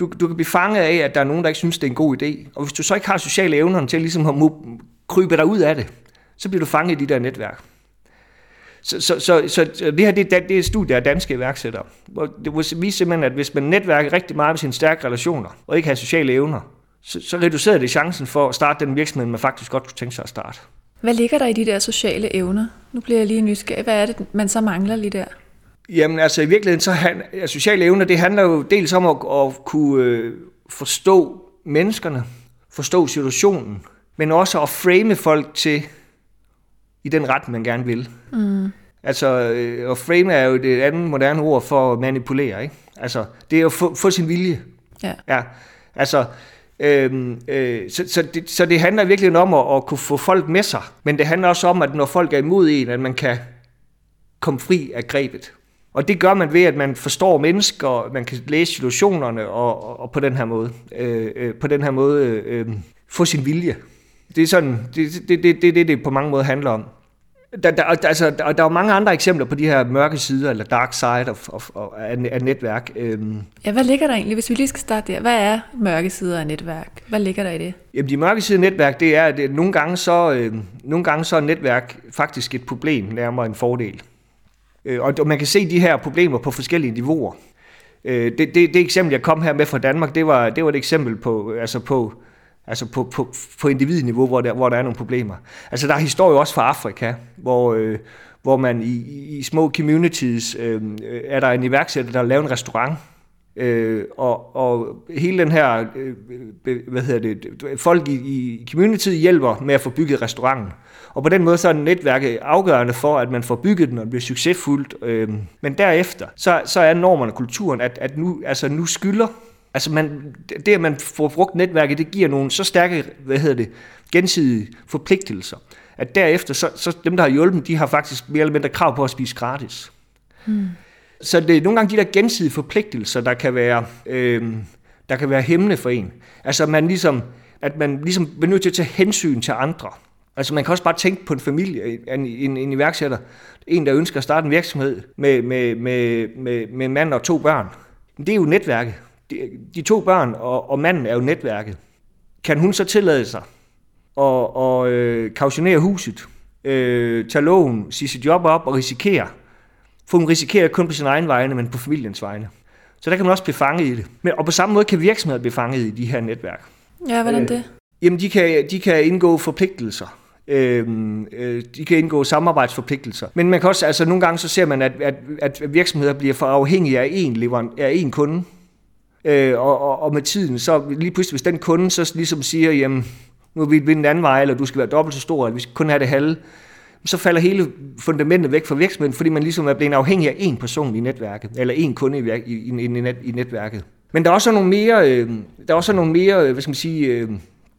du, du kan blive fanget af, at der er nogen, der ikke synes, det er en god idé. Og hvis du så ikke har sociale evner til ligesom at krybe dig ud af det, så bliver du fanget i de der netværk. Så, så, så, så det her det er, det er et studie af danske iværksættere. Det viser simpelthen, at hvis man netværker rigtig meget med sine stærke relationer, og ikke har sociale evner, så, så reducerer det chancen for at starte den virksomhed, man faktisk godt kunne tænke sig at starte. Hvad ligger der i de der sociale evner? Nu bliver jeg lige nysgerrig. Hvad er det, man så mangler lige der? Jamen altså i virkeligheden, så han, ja, sociale evner, det handler jo dels om at, at kunne øh, forstå menneskerne, forstå situationen, men også at frame folk til i den ret, man gerne vil. Mm. Altså, øh, og frame er jo det andet moderne ord for at manipulere, ikke? Altså, det er at få, få sin vilje. Ja. ja. Altså, Øhm, øh, så, så, det, så det handler virkelig om at, at kunne få folk med sig, men det handler også om, at når folk er imod en, at man kan komme fri af grebet. Og det gør man ved, at man forstår mennesker, og man kan læse situationerne, og, og, og på den her måde, øh, øh, på den her måde øh, øh, få sin vilje. Det er sådan, det det, det, det, det, på mange måder handler om. Der, der, altså, der, der er jo mange andre eksempler på de her mørke sider, eller dark side of, of, of, af, af netværk. Øhm. Ja, hvad ligger der egentlig, hvis vi lige skal starte der? Hvad er mørke sider af netværk? Hvad ligger der i det? Jamen, de mørke sider af netværk, det er, at det, nogle, gange så, øh, nogle gange så er netværk faktisk et problem, nærmere en fordel. Øh, og man kan se de her problemer på forskellige niveauer. Øh, det, det, det eksempel, jeg kom her med fra Danmark, det var, det var et eksempel på, altså på, altså på, på, på individniveau, hvor der, hvor der er nogle problemer. Altså der er historie også fra Afrika, hvor, øh, hvor man i, i små communities, øh, øh, er der en iværksætter, der laver en restaurant, Øh, og, og hele den her, øh, hvad hedder det, folk i, i community hjælper med at få bygget restauranten. Og på den måde så er netværket afgørende for, at man får bygget den og bliver succesfuldt. Øh, men derefter, så, så er normerne og kulturen, at, at nu, altså nu skylder Altså man, det, at man får brugt netværket, det giver nogle så stærke, hvad hedder det, gensidige forpligtelser, at derefter, så, så dem, der har hjulpet, de har faktisk mere eller mindre krav på at spise gratis. Hmm. Så det er nogle gange de der gensidige forpligtelser, der kan være, øh, der kan være hæmmende for en. Altså man ligesom, at man ligesom bliver nødt til at tage hensyn til andre. Altså man kan også bare tænke på en familie, en, en, en iværksætter, en der ønsker at starte en virksomhed med, med, med, med, med en mand og to børn. Det er jo netværket. De, de to børn og, og manden er jo netværket. Kan hun så tillade sig at, at øh, kautionere huset, øh, tage loven, sige sit job op og risikere, for hun risikerer kun på sin egen vegne, men på familiens vegne. Så der kan man også blive fanget i det. Men, og på samme måde kan virksomheder blive fanget i de her netværk. Ja, hvordan øh, det? Øh, jamen, de kan, de kan indgå forpligtelser. Øhm, øh, de kan indgå samarbejdsforpligtelser. Men man kan også, altså nogle gange så ser man, at, at, at virksomheder bliver for afhængige af en, leverant, af en kunde. Øh, og, og, og med tiden, så lige pludselig, hvis den kunde så ligesom siger, jamen, nu vil vi den anden vej, eller du skal være dobbelt så stor, eller vi skal kun have det halve, så falder hele fundamentet væk fra virksomheden, fordi man ligesom er blevet afhængig af én person i netværket, eller én kunde i, i, i, net, i netværket. Men der er også nogle mere, øh, der er også nogle mere, øh, hvad skal man sige, øh,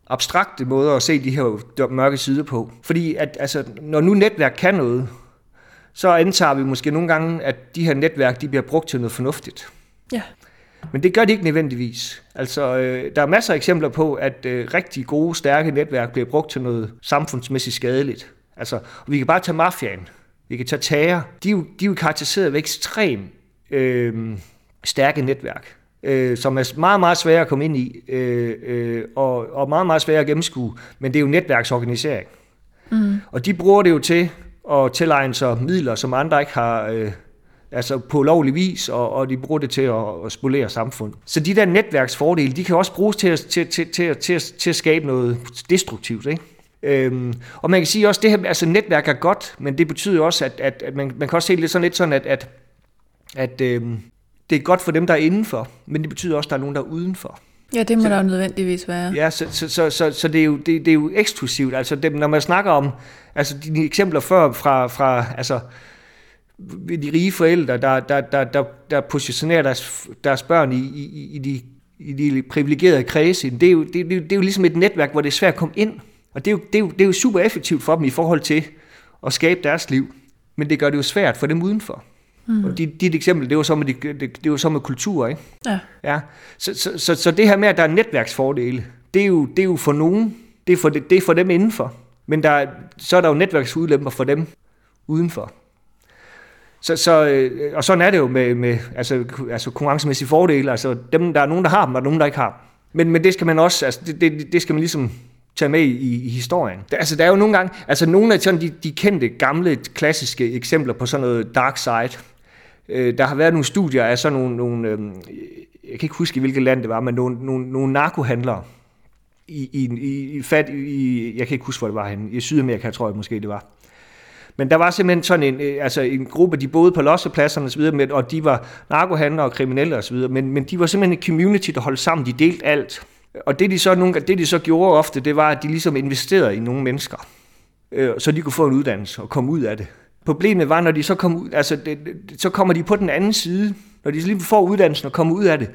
abstrakte måder at se de her mørke sider på. Fordi at, altså, når nu netværk kan noget, så antager vi måske nogle gange, at de her netværk de bliver brugt til noget fornuftigt. Ja. Men det gør de ikke nødvendigvis. Altså, øh, der er masser af eksempler på, at øh, rigtig gode, stærke netværk bliver brugt til noget samfundsmæssigt skadeligt. Altså, vi kan bare tage mafiaen. Vi kan tage tager. De er jo, de er jo karakteriseret ved ekstremt øh, stærke netværk, øh, som er meget, meget svære at komme ind i, øh, øh, og, og meget, meget svære at gennemskue. Men det er jo netværksorganisering. Mm. Og de bruger det jo til at tilegne sig midler, som andre ikke har... Øh, altså på lovlig vis, og, og de bruger det til at, at spolere samfund. Så de der netværksfordele, de kan også bruges til at, til, til, til, til, til at skabe noget destruktivt. Ikke? Øhm, og man kan sige også, at det her, altså netværk er godt, men det betyder også, at, at, at man, man kan også se lidt sådan lidt sådan, at, at, at øhm, det er godt for dem, der er indenfor, men det betyder også, at der er nogen, der er udenfor. Ja, det må så, der jo nødvendigvis være. Ja, så, så, så, så, så det, er jo, det, det er jo eksklusivt. Altså, det, når man snakker om altså, de eksempler før fra, fra altså, de rige forældre, der, der, der, der, der positionerer deres, deres børn i, i, i, de, i de privilegerede kredse, det er, jo, det, det, det er jo ligesom et netværk, hvor det er svært at komme ind. Og det er, jo, det, er jo, det er jo super effektivt for dem i forhold til at skabe deres liv. Men det gør det jo svært for dem udenfor. Mm. Og dit, dit eksempel, det var så med, det, det, var så med kultur, ikke? Ja. ja. Så, så, så, så det her med, at der er netværksfordele, det er jo, det er jo for nogen, det er for, det, det er for dem indenfor. Men der, så er der jo netværksudlemper for dem udenfor. Så, så, øh, og sådan er det jo med, med altså, altså konkurrencemæssige fordele. Altså dem, der er nogen, der har dem, og nogen, der ikke har Men, men det skal man også, altså det, det, det skal man ligesom tage med i, i historien. Der, altså der er jo nogle gange, altså nogle af sådan de, de kendte, gamle, klassiske eksempler på sådan noget dark side. Øh, der har været nogle studier af sådan nogle, nogle øh, jeg kan ikke huske, i hvilket land det var, men nogle, nogle, nogle narkohandlere i, i, i, fat, i, jeg kan ikke huske, hvor det var henne, i Sydamerika, tror jeg måske det var men der var simpelthen sådan en, øh, altså en gruppe, de boede på lossepladserne osv., med, og de var narkohandlere og kriminelle osv., men, men de var simpelthen en community, der holdt sammen, de delte alt. Og det de, så nogle, det de så gjorde ofte, det var, at de ligesom investerede i nogle mennesker, øh, så de kunne få en uddannelse og komme ud af det. Problemet var, når de så kom ud, altså det, så kommer de på den anden side, når de lige får uddannelsen og kommer ud af det,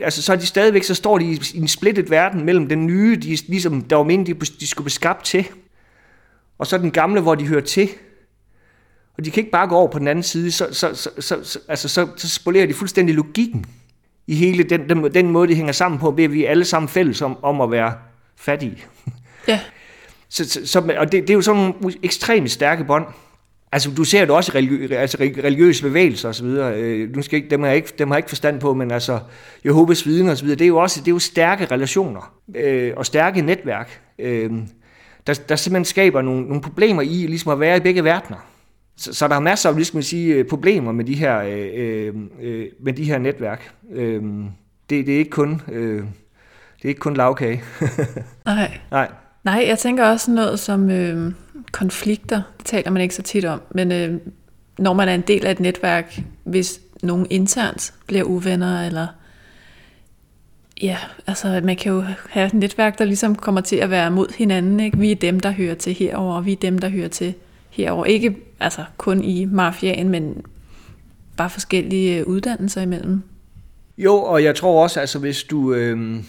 altså så er de stadigvæk, så står de i en splittet verden mellem den nye, de, ligesom, der var meningen, de, de skulle beskabt til, og så den gamle, hvor de hører til. Og de kan ikke bare gå over på den anden side, så, så, så, så, så, altså, så, så spolerer de fuldstændig logikken i hele den, den, den måde, de hænger sammen på, ved at vi alle sammen fælles om, om at være fattige. Ja. Så, så, så, og det, det er jo sådan nogle ekstremt stærke bånd. Altså, du ser det også i religiø, altså, religiøse bevægelser osv. Øh, nu skal ikke, dem, har jeg ikke, dem har jeg ikke forstand på, men altså, Jehovas viden osv., det er jo også det er jo stærke relationer øh, og stærke netværk. Øh, der, der simpelthen skaber nogle, nogle problemer i ligesom at være i begge verdener. Så, så der er masser af ligesom sige, øh, problemer med de her, øh, øh, med de her netværk. Øh, det, det, er ikke kun, øh, det er ikke kun lavkage. Nej. Nej. Nej, jeg tænker også noget som øh, konflikter. Det taler man ikke så tit om. Men øh, når man er en del af et netværk, hvis nogen internt bliver uvenner, eller Ja, altså man kan jo have et netværk, der ligesom kommer til at være mod hinanden. Ikke? Vi er dem, der hører til herover, og vi er dem, der hører til herover. Ikke altså kun i mafiaen, men bare forskellige øh, uddannelser imellem. Jo, og jeg tror også, altså hvis du... Øh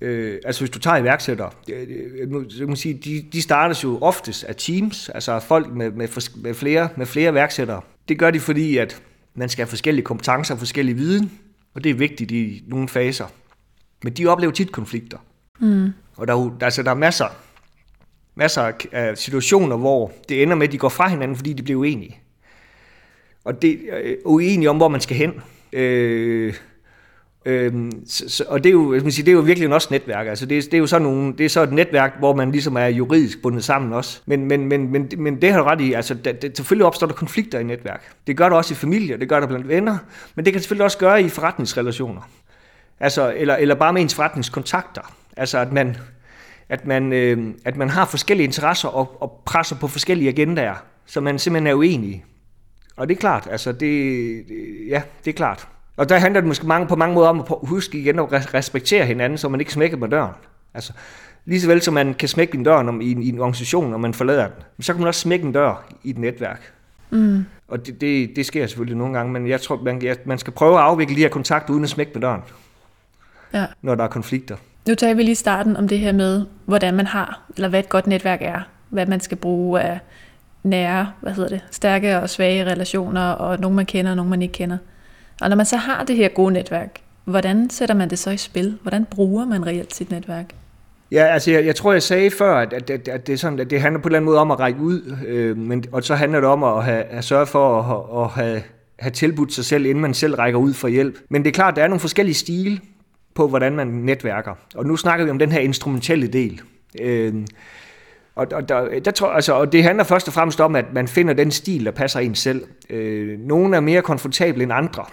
Øh, altså hvis du tager iværksættere, øh, øh, jeg kan sige, de, de startes jo oftest af teams, altså folk med, med, med, flere, med flere iværksættere. Det gør de, fordi at man skal have forskellige kompetencer og forskellige viden, og det er vigtigt i nogle faser. Men de oplever tit konflikter. Mm. Og der, der, altså, der er masser, masser af situationer, hvor det ender med, at de går fra hinanden, fordi de bliver uenige. Og det er øh, uenige om, hvor man skal hen. Øh, øh, så, og det er, jo, jeg skal sige, det er jo virkelig også netværk. Altså det, det, er jo sådan nogle, det er så et netværk, hvor man ligesom er juridisk bundet sammen også. Men, men, men, men, men det har du ret i. Altså, det, det, selvfølgelig opstår der konflikter i netværk. Det gør der også i familier, det gør der blandt venner, men det kan selvfølgelig også gøre i forretningsrelationer. Altså, eller, eller bare med ens forretningskontakter. Altså at man, at man, øh, at man har forskellige interesser og, og presser på forskellige agendaer, så man simpelthen er uenige. Og det er klart, altså det, det, ja, det er klart. Og der handler det måske mange, på mange måder om at huske igen at respektere hinanden, så man ikke smækker på døren. Altså, lige så vel som man kan smække en dør om, i, en, i en organisation, når man forlader den, så kan man også smække en dør i et netværk. Mm. Og det, det, det sker selvfølgelig nogle gange, men jeg tror, man, man skal prøve at afvikle de her kontakter uden at smække på døren ja. når der er konflikter. Nu tager vi lige starten om det her med, hvordan man har, eller hvad et godt netværk er. Hvad man skal bruge af nære, hvad hedder det, stærke og svage relationer, og nogen man kender, og nogen man ikke kender. Og når man så har det her gode netværk, Hvordan sætter man det så i spil? Hvordan bruger man reelt sit netværk? Ja, altså jeg, jeg tror, jeg sagde før, at, at, at, at, det, er sådan, at det handler på en eller anden måde om at række ud, øh, men, og så handler det om at have, have sørge for at, at have, have tilbudt sig selv, inden man selv rækker ud for hjælp. Men det er klart, der er nogle forskellige stile på, hvordan man netværker. Og nu snakker vi om den her instrumentelle del. Øh, og, og, der, der tror, altså, og det handler først og fremmest om, at man finder den stil, der passer en selv. Øh, nogle er mere komfortable end andre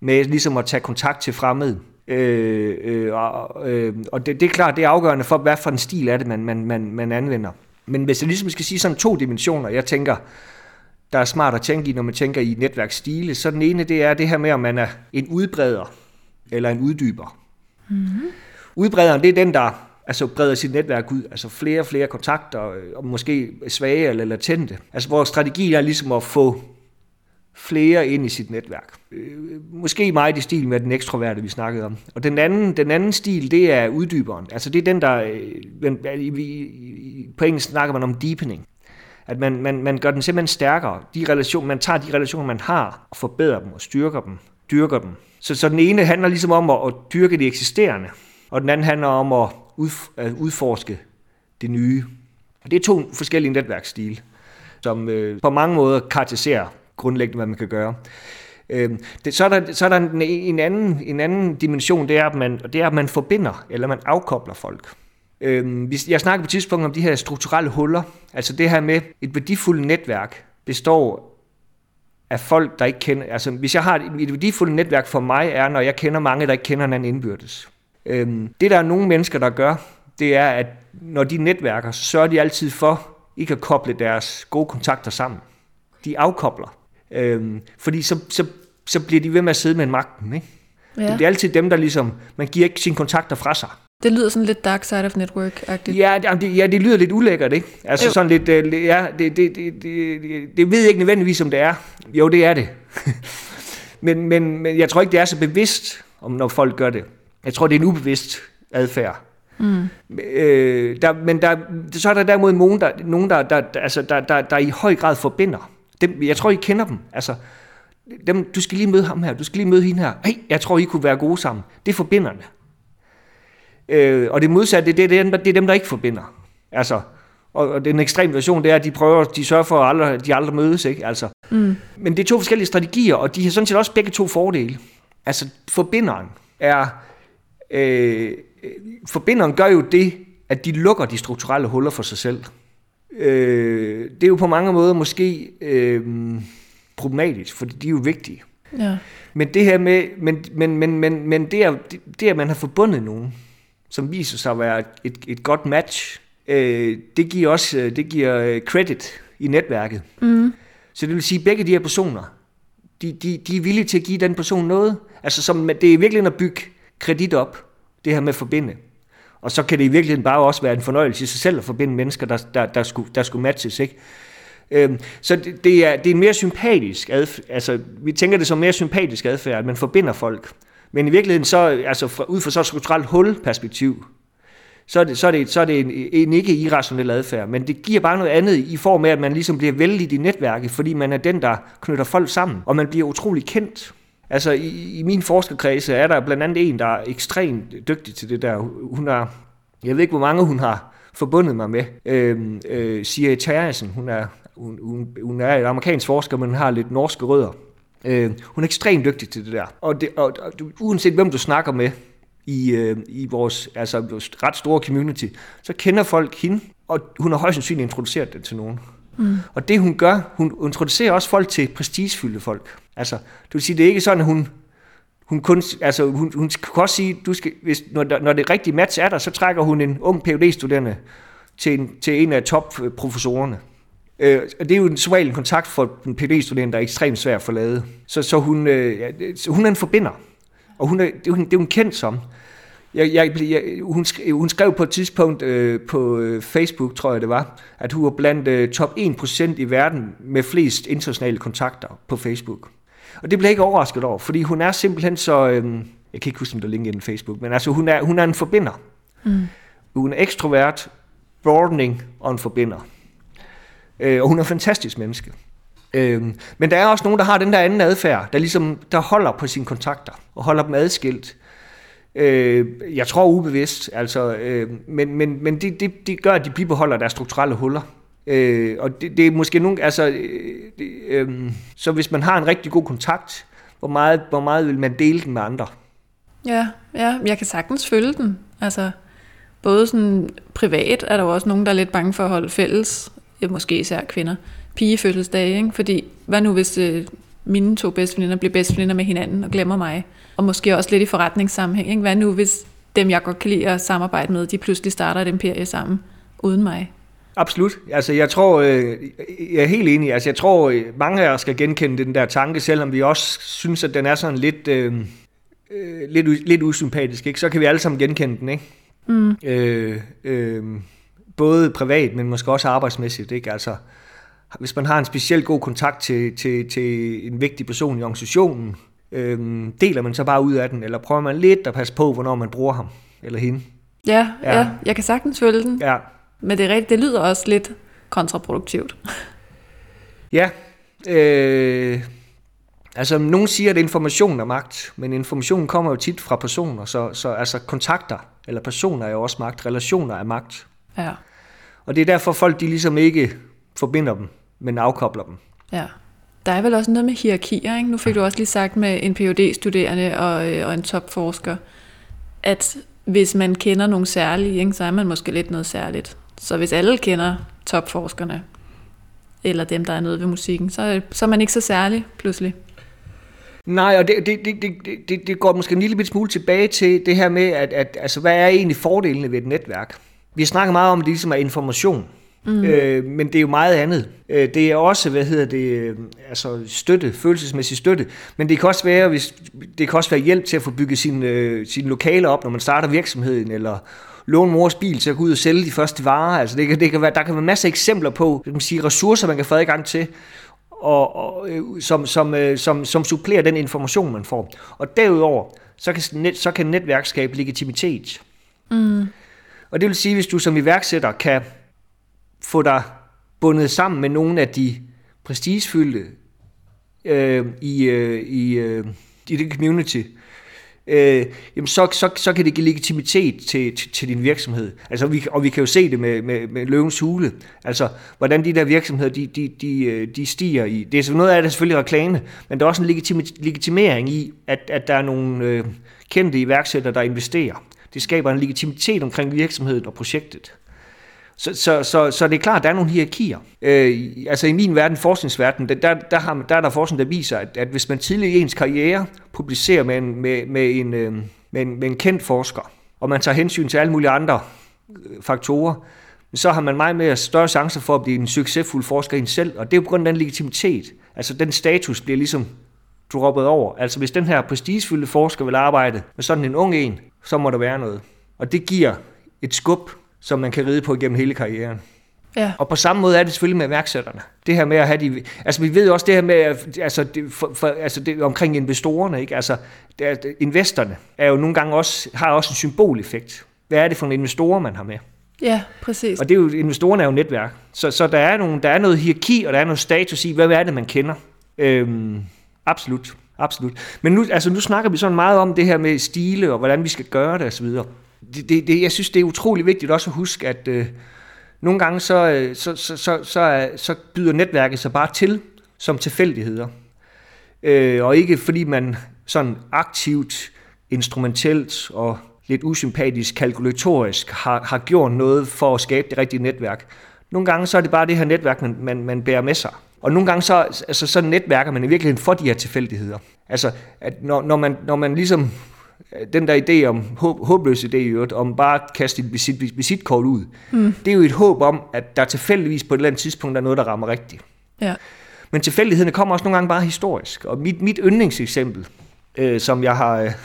med ligesom at tage kontakt til fremmede. Øh, øh, og øh, og det, det er klart, det er afgørende for, hvad for en stil er det, man, man, man, man anvender. Men hvis jeg ligesom skal sige sådan to dimensioner, jeg tænker, der er smart at tænke i, når man tænker i netværksstile, så den ene, det er det her med, om man er en udbreder eller en uddyber. Mm-hmm. Udbrederen, det er den, der altså breder sit netværk ud, altså flere og flere kontakter, øh, og måske svage eller latente. Altså vores strategi er ligesom at få flere ind i sit netværk. Øh, måske meget i stil med den ekstroverte, vi snakkede om. Og den anden, den anden stil, det er uddyberen. Altså det er den, der... Øh, på engelsk snakker man om deepening. At man, man, man gør den simpelthen stærkere. De relationer, man tager de relationer, man har, og forbedrer dem og styrker dem, dyrker dem. Så, så den ene handler ligesom om at, at dyrke det eksisterende, og den anden handler om at, ud, at udforske det nye. Og det er to forskellige netværksstile, som øh, på mange måder karakteriserer grundlæggende, hvad man kan gøre. Øh, det, så er der, så er der en, en, anden, en anden dimension, det er, at man, det er, at man forbinder, eller man afkobler folk. Øh, jeg snakker på et tidspunkt om de her strukturelle huller, altså det her med et værdifuldt netværk består af folk, der ikke kender... Altså, hvis jeg har et, et værdifuldt netværk for mig, er, når jeg kender mange, der ikke kender hinanden indbyrdes. Øhm, det der er nogle mennesker, der gør, det er, at når de netværker, så sørger de altid for ikke at koble deres gode kontakter sammen. De afkobler. Øhm, fordi så, så, så bliver de ved med at sidde med en magten. Ikke? Ja. Det er altid dem, der ligesom, man giver ikke sine kontakter fra sig. Det lyder sådan lidt dark side of network-agtigt. Ja, det, ja, det lyder lidt ulækkert, ikke? Altså jo. sådan lidt, uh, ja, det, det, det, det, det ved jeg ikke nødvendigvis, om det er. Jo, det er det. men, men, men jeg tror ikke, det er så bevidst, om når folk gør det. Jeg tror, det er en ubevidst adfærd. Mm. Øh, der, men der, så er der derimod nogen, der, nogen der, der, altså, der, der, der i høj grad forbinder. Dem, jeg tror, I kender dem. Altså, dem, du skal lige møde ham her, du skal lige møde hende her. Hey, jeg tror, I kunne være gode sammen. Det er forbinderne. Øh, og det modsatte, det, det, er dem, det er dem, der ikke forbinder. Altså, og, og den ekstreme version, det er, at de prøver, de sørger for, at aldrig, de aldrig mødes. Ikke? Altså. Mm. Men det er to forskellige strategier, og de har sådan set også begge to fordele. Altså, forbinderen er øh, forbinderen gør jo det, at de lukker de strukturelle huller for sig selv. Øh, det er jo på mange måder måske øh, problematisk, fordi de er jo vigtige. Ja. Men det her med, men, men, men, men, men det, er, det, at man har forbundet nogen, som viser sig at være et, et godt match, øh, det giver også øh, det giver øh, credit i netværket. Mm. Så det vil sige, at begge de her personer, de, de, de er villige til at give den person noget. Altså som, det er virkelig at bygge kredit op, det her med at forbinde. Og så kan det i virkeligheden bare også være en fornøjelse i sig selv at forbinde mennesker, der, der, der, skulle, der skulle matches. Ikke? Øhm, så det, det, er, det er en mere sympatisk adfærd, altså vi tænker det som mere sympatisk adfærd, at man forbinder folk. Men i virkeligheden så, altså fra, ud fra så et strukturelt hulperspektiv, så er det, så er det, så er det en, en ikke irrationel adfærd, men det giver bare noget andet i form af, at man ligesom bliver vældig i netværket, fordi man er den, der knytter folk sammen, og man bliver utrolig kendt. Altså i, i min forskerkredse er der blandt andet en, der er ekstremt dygtig til det der. Hun har, jeg ved ikke, hvor mange hun har forbundet mig med. Øh, øh, Sia Terjesen, hun er, hun, hun, hun er et amerikansk forsker, men hun har lidt norske rødder. Øh, hun er ekstremt dygtig til det der. Og, det, og, og uanset hvem du snakker med i, øh, i vores altså, ret store community, så kender folk hende, og hun har højst sandsynligt introduceret det til nogen. Mm. Og det hun gør, hun introducerer også folk til prestigefyldte folk. Altså, du vil sige, det er ikke sådan, at hun, hun kun, altså, hun, hun kan også sige, du skal, hvis, når, når det rigtige match er der, så trækker hun en ung phd studerende til en, til en af topprofessorerne. Øh, det er jo en svag kontakt for en phd studerende der er ekstremt svær at forlade. Så, så, hun, øh, ja, så hun er en forbinder. Og hun er, det, er hun, det er hun kendt som. Jeg, jeg, jeg, hun, skrev, hun skrev på et tidspunkt øh, på øh, Facebook, tror jeg det var, at hun var blandt øh, top 1% i verden med flest internationale kontakter på Facebook. Og det blev jeg ikke overrasket over, fordi hun er simpelthen så... Øh, jeg kan ikke huske, om der er LinkedIn Facebook, men altså hun er, hun er en forbinder. Mm. Hun er ekstrovert, broadening og en forbinder. Øh, og hun er en fantastisk menneske. Øh, men der er også nogen, der har den der anden adfærd, der ligesom der holder på sine kontakter og holder dem adskilt Øh, jeg tror ubevidst, altså, øh, men, men, men det, det, det gør, at de bibeholder deres strukturelle huller. Øh, og det, det er måske nogle, altså, øh, øh, så hvis man har en rigtig god kontakt, hvor meget, hvor meget vil man dele den med andre? Ja, ja, jeg kan sagtens følge den. Altså, både sådan privat er der jo også nogen, der er lidt bange for at holde fælles, måske især kvinder, pigefødselsdage, ikke? fordi hvad nu hvis øh, mine to bedste bliver bedste med hinanden og glemmer mig? Og måske også lidt i forretningssammenhæng. Ikke? Hvad nu hvis dem, jeg godt kan lide at samarbejde med, de pludselig starter et imperie sammen uden mig? Absolut. Altså, jeg tror, øh, jeg er helt enig. Altså, jeg tror, øh, mange af os skal genkende den der tanke, selvom vi også synes, at den er sådan lidt, øh, øh lidt, lidt usympatisk, ikke? så kan vi alle sammen genkende den, ikke? Mm. Øh, øh, både privat, men måske også arbejdsmæssigt, ikke? Altså, hvis man har en specielt god kontakt til, til, til en vigtig person i organisationen, øh, deler man så bare ud af den, eller prøver man lidt at passe på, hvornår man bruger ham eller hende? Ja, ja. ja jeg kan sagtens følge den. Ja. Men det, er rigtigt, det lyder også lidt kontraproduktivt. Ja, øh, altså nogen siger, at information er magt, men information kommer jo tit fra personer, så, så altså kontakter eller personer er jo også magt, relationer er magt. Ja. Og det er derfor folk, de ligesom ikke forbinder dem, men afkobler dem. Ja. Der er vel også noget med hierarkier, ikke? Nu fik du også lige sagt med en phd studerende og, øh, og en topforsker, at hvis man kender nogle særlige, ikke, så er man måske lidt noget særligt. Så hvis alle kender topforskerne, eller dem, der er noget ved musikken, så, så er man ikke så særlig pludselig. Nej, og det, det, det, det, det går måske en lille smule tilbage til det her med, at, at altså, hvad er egentlig fordelene ved et netværk? Vi har snakket meget om, at det ligesom er information. Mm. Øh, men det er jo meget andet. Øh, det er også, hvad hedder det, øh, altså støtte, følelsesmæssig støtte. Men det kan også være, hvis, det kan også være hjælp til at få bygget sine, øh, sine lokaler op, når man starter virksomheden, eller låne mors bil til at gå ud og sælge de første varer. Altså det kan, det kan være, der kan være masser af eksempler på kan man sige, ressourcer, man kan få adgang til, og, og, øh, som, som, øh, som, som supplerer den information, man får. Og derudover, så kan, net, så kan netværk skabe legitimitet. Mm. Og det vil sige, hvis du som iværksætter kan få dig bundet sammen med nogle af de prestigefyldte øh, i, øh, i, øh, i det community, øh, jamen så, så, så kan det give legitimitet til, til, til din virksomhed. Altså, vi, og vi kan jo se det med, med, med løvens hule. Altså, hvordan de der virksomheder, de, de, de, øh, de stiger i. Det er så noget af det selvfølgelig reklame, men der er også en legitim, legitimering i, at, at der er nogle øh, kendte iværksættere, der investerer. Det skaber en legitimitet omkring virksomheden og projektet. Så, så, så, så det er klart, at der er nogle hierarkier. Øh, altså i min verden, forskningsverden, der, der, der, har, der er der forskning, der viser, at, at hvis man tidligere i ens karriere publicerer med en, med, med, en, øh, med, en, med en kendt forsker, og man tager hensyn til alle mulige andre øh, faktorer, så har man meget mere større chancer for at blive en succesfuld forsker en selv, og det er på grund af den legitimitet. Altså den status bliver ligesom droppet over. Altså hvis den her prestigefyldte forsker vil arbejde med sådan en ung en, så må der være noget. Og det giver et skub som man kan ride på gennem hele karrieren. Ja. Og på samme måde er det selvfølgelig med værksætterne. Det her med at have de... Altså vi ved også det her med, altså, det, for, for, altså det, omkring investorerne, ikke? Altså det er, investorerne er jo nogle gange også, har også en symboleffekt. Hvad er det for en investorer, man har med? Ja, præcis. Og det er jo, investorerne er jo netværk. Så, så der, er nogle, der er noget hierarki, og der er noget status i, hvad er det, man kender. Øhm, absolut. Absolut. Men nu, altså, nu snakker vi sådan meget om det her med stile, og hvordan vi skal gøre det osv det, det, det, jeg synes, det er utrolig vigtigt også at huske, at øh, nogle gange så, øh, så, så, så, så, så byder netværket sig bare til som tilfældigheder. Øh, og ikke fordi man sådan aktivt, instrumentelt og lidt usympatisk, kalkulatorisk har, har gjort noget for at skabe det rigtige netværk. Nogle gange så er det bare det her netværk, man, man, man bærer med sig. Og nogle gange så, altså, så netværker man i virkeligheden for de her tilfældigheder. Altså, at når, når, man, når man ligesom den der idé om, håb, håbløs idé i øvrigt, om bare at kaste et visit, visitkort ud, mm. det er jo et håb om, at der tilfældigvis på et eller andet tidspunkt er noget, der rammer rigtigt. Ja. Men tilfældighederne kommer også nogle gange bare historisk. Og mit, mit yndlingseksempel, øh, som jeg har... Øh,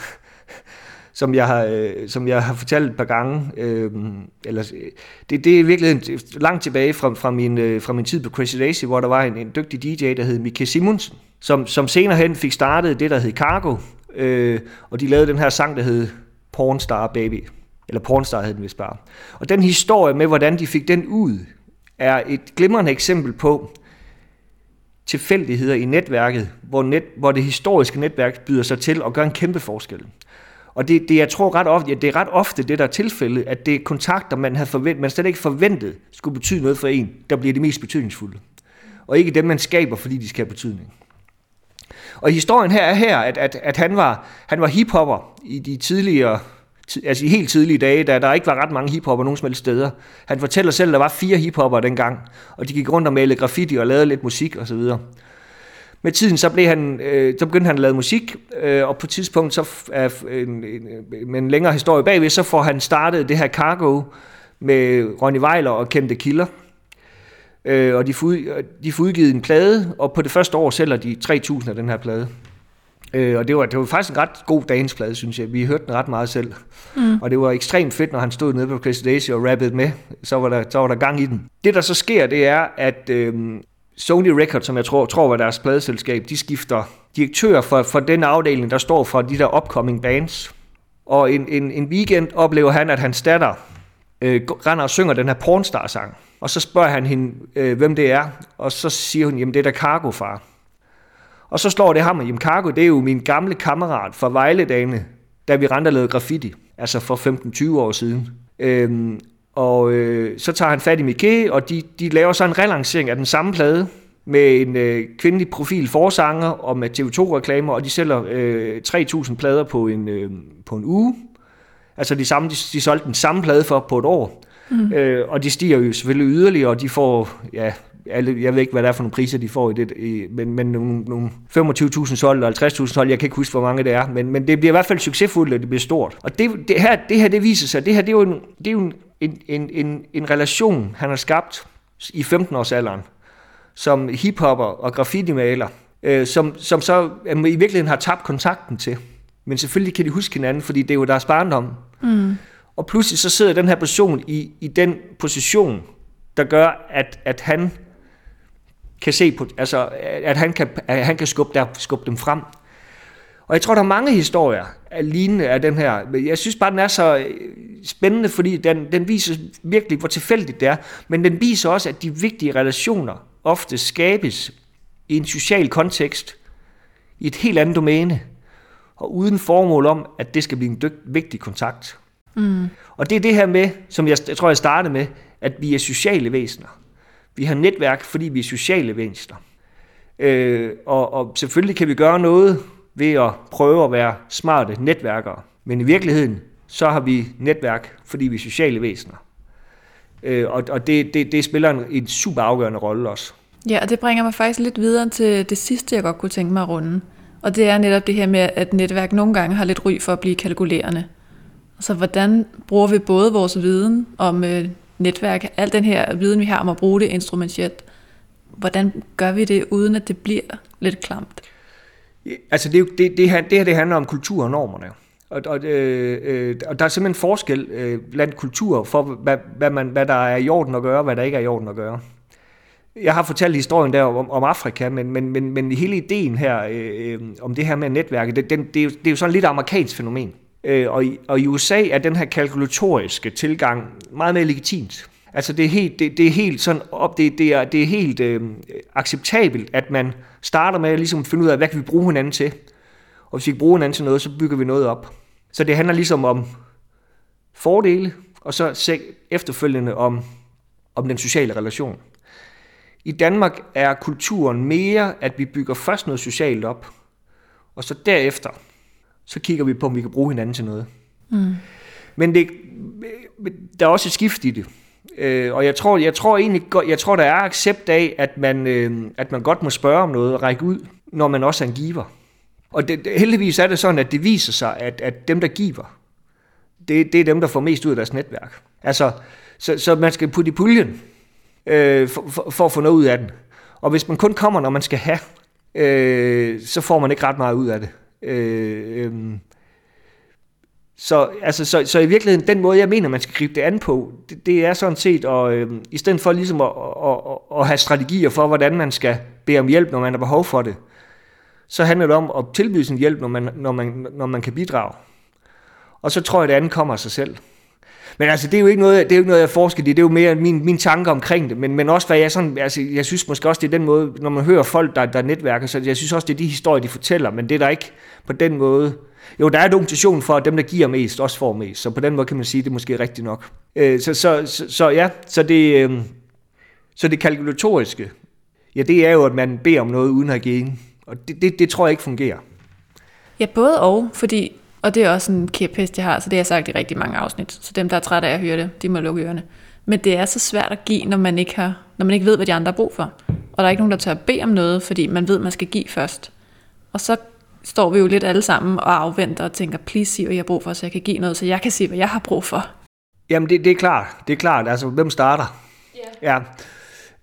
som jeg har, øh, som jeg har fortalt et par gange. Øh, eller, det, det er virkelig langt tilbage fra, fra, min, øh, fra min tid på Crazy Daisy, hvor der var en, en dygtig DJ, der hed Mikke Simonsen, som, som senere hen fik startet det, der hed Cargo, øh, og de lavede den her sang, der hed Pornstar Baby. Eller Pornstar hed den vist bare. Og den historie med, hvordan de fik den ud, er et glimrende eksempel på tilfældigheder i netværket, hvor, net, hvor det historiske netværk byder sig til at gøre en kæmpe forskel. Og det, det jeg tror ret ofte, ja, det er ret ofte det der er tilfælde, at det er kontakter, man havde forventet, man slet ikke forventet skulle betyde noget for en, der bliver det mest betydningsfulde. Og ikke dem, man skaber, fordi de skal have betydning. Og historien her er her, at, at, at han var, han var hiphopper i de tidligere, altså i helt tidlige dage, da der ikke var ret mange hiphopper nogen som helst steder. Han fortæller selv, at der var fire hiphopper dengang, og de gik rundt og malede graffiti og lavede lidt musik osv. Med tiden så, blev han, øh, så begyndte han at lave musik, øh, og på et tidspunkt, så, øh, en, en, øh, med en længere historie bagved, så får han startet det her Cargo med Ronny Weiler og Kendte Kilder, Øh, og de får, de får udgivet en plade, og på det første år sælger de 3.000 af den her plade. Øh, og det var, det var faktisk en ret god dagens plade, synes jeg. Vi hørte den ret meget selv. Mm. Og det var ekstremt fedt, når han stod nede på Crazy Daisy og rappede med. Så var, der, så var der gang i den. Det, der så sker, det er, at øh, Sony Records, som jeg tror, tror var deres pladeselskab, de skifter direktør for, for den afdeling, der står for de der upcoming bands. Og en, en, en weekend oplever han, at hans datter øh, render og synger den her pornstar-sang. Og så spørger han hende, øh, hvem det er, og så siger hun, jamen det er da Cargo, far. Og så slår det ham, jamen Cargo, det er jo min gamle kammerat fra Vejledagene, da vi rendte lavede graffiti, altså for 15-20 år siden. Øhm, og øh, så tager han fat i Mickey, og de, de laver så en relancering af den samme plade, med en øh, kvindelig profil forsanger og med TV2-reklamer, og de sælger øh, 3.000 plader på en, øh, på en uge. Altså de, samme, de, de solgte den samme plade for på et år. Mm. Øh, og de stiger jo selvfølgelig yderligere, og de får, ja, alle, jeg ved ikke, hvad det er for nogle priser, de får i det, i, men, men nogle, nogle 25.000 solgt og 50.000 solgt, jeg kan ikke huske, hvor mange det er, men, men det bliver i hvert fald succesfuldt, og det bliver stort. Og det, det, her, det her, det viser sig, det her, det er jo en, det er jo en, en, en, en relation, han har skabt i 15-årsalderen, som hiphopper og graffiti-maler, øh, som, som så øh, i virkeligheden har tabt kontakten til. Men selvfølgelig kan de huske hinanden, fordi det er jo deres barndom. Mm. Og pludselig så sidder den her person i, i den position, der gør, at, at han kan se på, altså, at han kan, at han kan skubbe, der, skubbe dem frem. Og jeg tror, der er mange historier af lignende af den her. Men jeg synes bare, den er så øh, spændende, fordi den, den viser virkelig, hvor tilfældigt det er. Men den viser også, at de vigtige relationer ofte skabes i en social kontekst, i et helt andet domæne, og uden formål om, at det skal blive en dygt, vigtig kontakt. Mm. Og det er det her med, som jeg, jeg tror, jeg startede med, at vi er sociale væsener. Vi har netværk, fordi vi er sociale væsener. Øh, og, og selvfølgelig kan vi gøre noget ved at prøve at være smarte netværkere. Men i virkeligheden, så har vi netværk, fordi vi er sociale væsener. Øh, og og det, det, det spiller en, en super afgørende rolle også. Ja, og det bringer mig faktisk lidt videre til det sidste, jeg godt kunne tænke mig at runde. Og det er netop det her med, at netværk nogle gange har lidt ry for at blive kalkulerende. Så hvordan bruger vi både vores viden om øh, netværk, al den her viden, vi har om at bruge det instrumentelt, hvordan gør vi det, uden at det bliver lidt klamt? Altså det, det, det, her, det her det handler om kultur og normerne. Og, og, øh, øh, og der er simpelthen forskel øh, blandt kulturer for, hvad, hvad, man, hvad der er i orden at gøre, hvad der ikke er i orden at gøre. Jeg har fortalt historien der om, om Afrika, men, men, men, men hele ideen her øh, øh, om det her med netværket, det, den, det, er jo, det er jo sådan lidt amerikansk fænomen. Øh, og, i, og i USA er den her kalkulatoriske tilgang meget mere legitimt. Altså det er helt, det, det er helt sådan op, det, det er, det er helt øh, acceptabelt, at man starter med ligesom at ligesom finde ud af, hvad kan vi bruge hinanden til. Og hvis vi kan bruge hinanden til noget, så bygger vi noget op. Så det handler ligesom om fordele, og så efterfølgende om, om den sociale relation. I Danmark er kulturen mere, at vi bygger først noget socialt op, og så derefter så kigger vi på, om vi kan bruge hinanden til noget. Mm. Men det, der er også et skift i det. Øh, og jeg tror, jeg tror egentlig, jeg tror, der er accept af, at man, øh, at man godt må spørge om noget og række ud, når man også er en giver. Og det, heldigvis er det sådan, at det viser sig, at, at dem, der giver, det, det er dem, der får mest ud af deres netværk. Altså, så, så man skal putte i puljen øh, for, for, for at få noget ud af den. Og hvis man kun kommer, når man skal have, øh, så får man ikke ret meget ud af det. Øh, øh, så, altså, så, så i virkeligheden, den måde, jeg mener, man skal gribe det an på, det, det er sådan set, at, øh, i stedet for ligesom at, at, at, at have strategier for, hvordan man skal bede om hjælp, når man har behov for det, så handler det om at tilbyde sin hjælp, når man, når man, når man kan bidrage. Og så tror jeg, at det andet kommer af sig selv. Men altså, det er jo ikke noget, det er jo ikke noget jeg forsker i. Det er jo mere min, min tanke omkring det. Men, men også, hvad jeg sådan, altså, jeg synes måske også, det er den måde, når man hører folk, der, der netværker, så jeg synes også, det er de historier, de fortæller. Men det er der ikke på den måde. Jo, der er dokumentation for, at dem, der giver mest, også får mest. Så på den måde kan man sige, at det er måske rigtigt nok. Øh, så, så, så, så ja, så det, øh, så det kalkulatoriske, ja, det er jo, at man beder om noget uden at give. Og det, det, det tror jeg ikke fungerer. Ja, både og, fordi, og det er også en kæphest, jeg har, så det har jeg sagt i rigtig mange afsnit. Så dem, der er trætte af at høre det, de må lukke ørerne. Men det er så svært at give, når man ikke, har, når man ikke ved, hvad de andre har brug for. Og der er ikke nogen, der tør at bede om noget, fordi man ved, man skal give først. Og så står vi jo lidt alle sammen og afventer og tænker, please sig, hvad jeg har brug for, så jeg kan give noget, så jeg kan sige, hvad jeg har brug for. Jamen, det, det er klart. Det er klart. Altså, hvem starter? Yeah.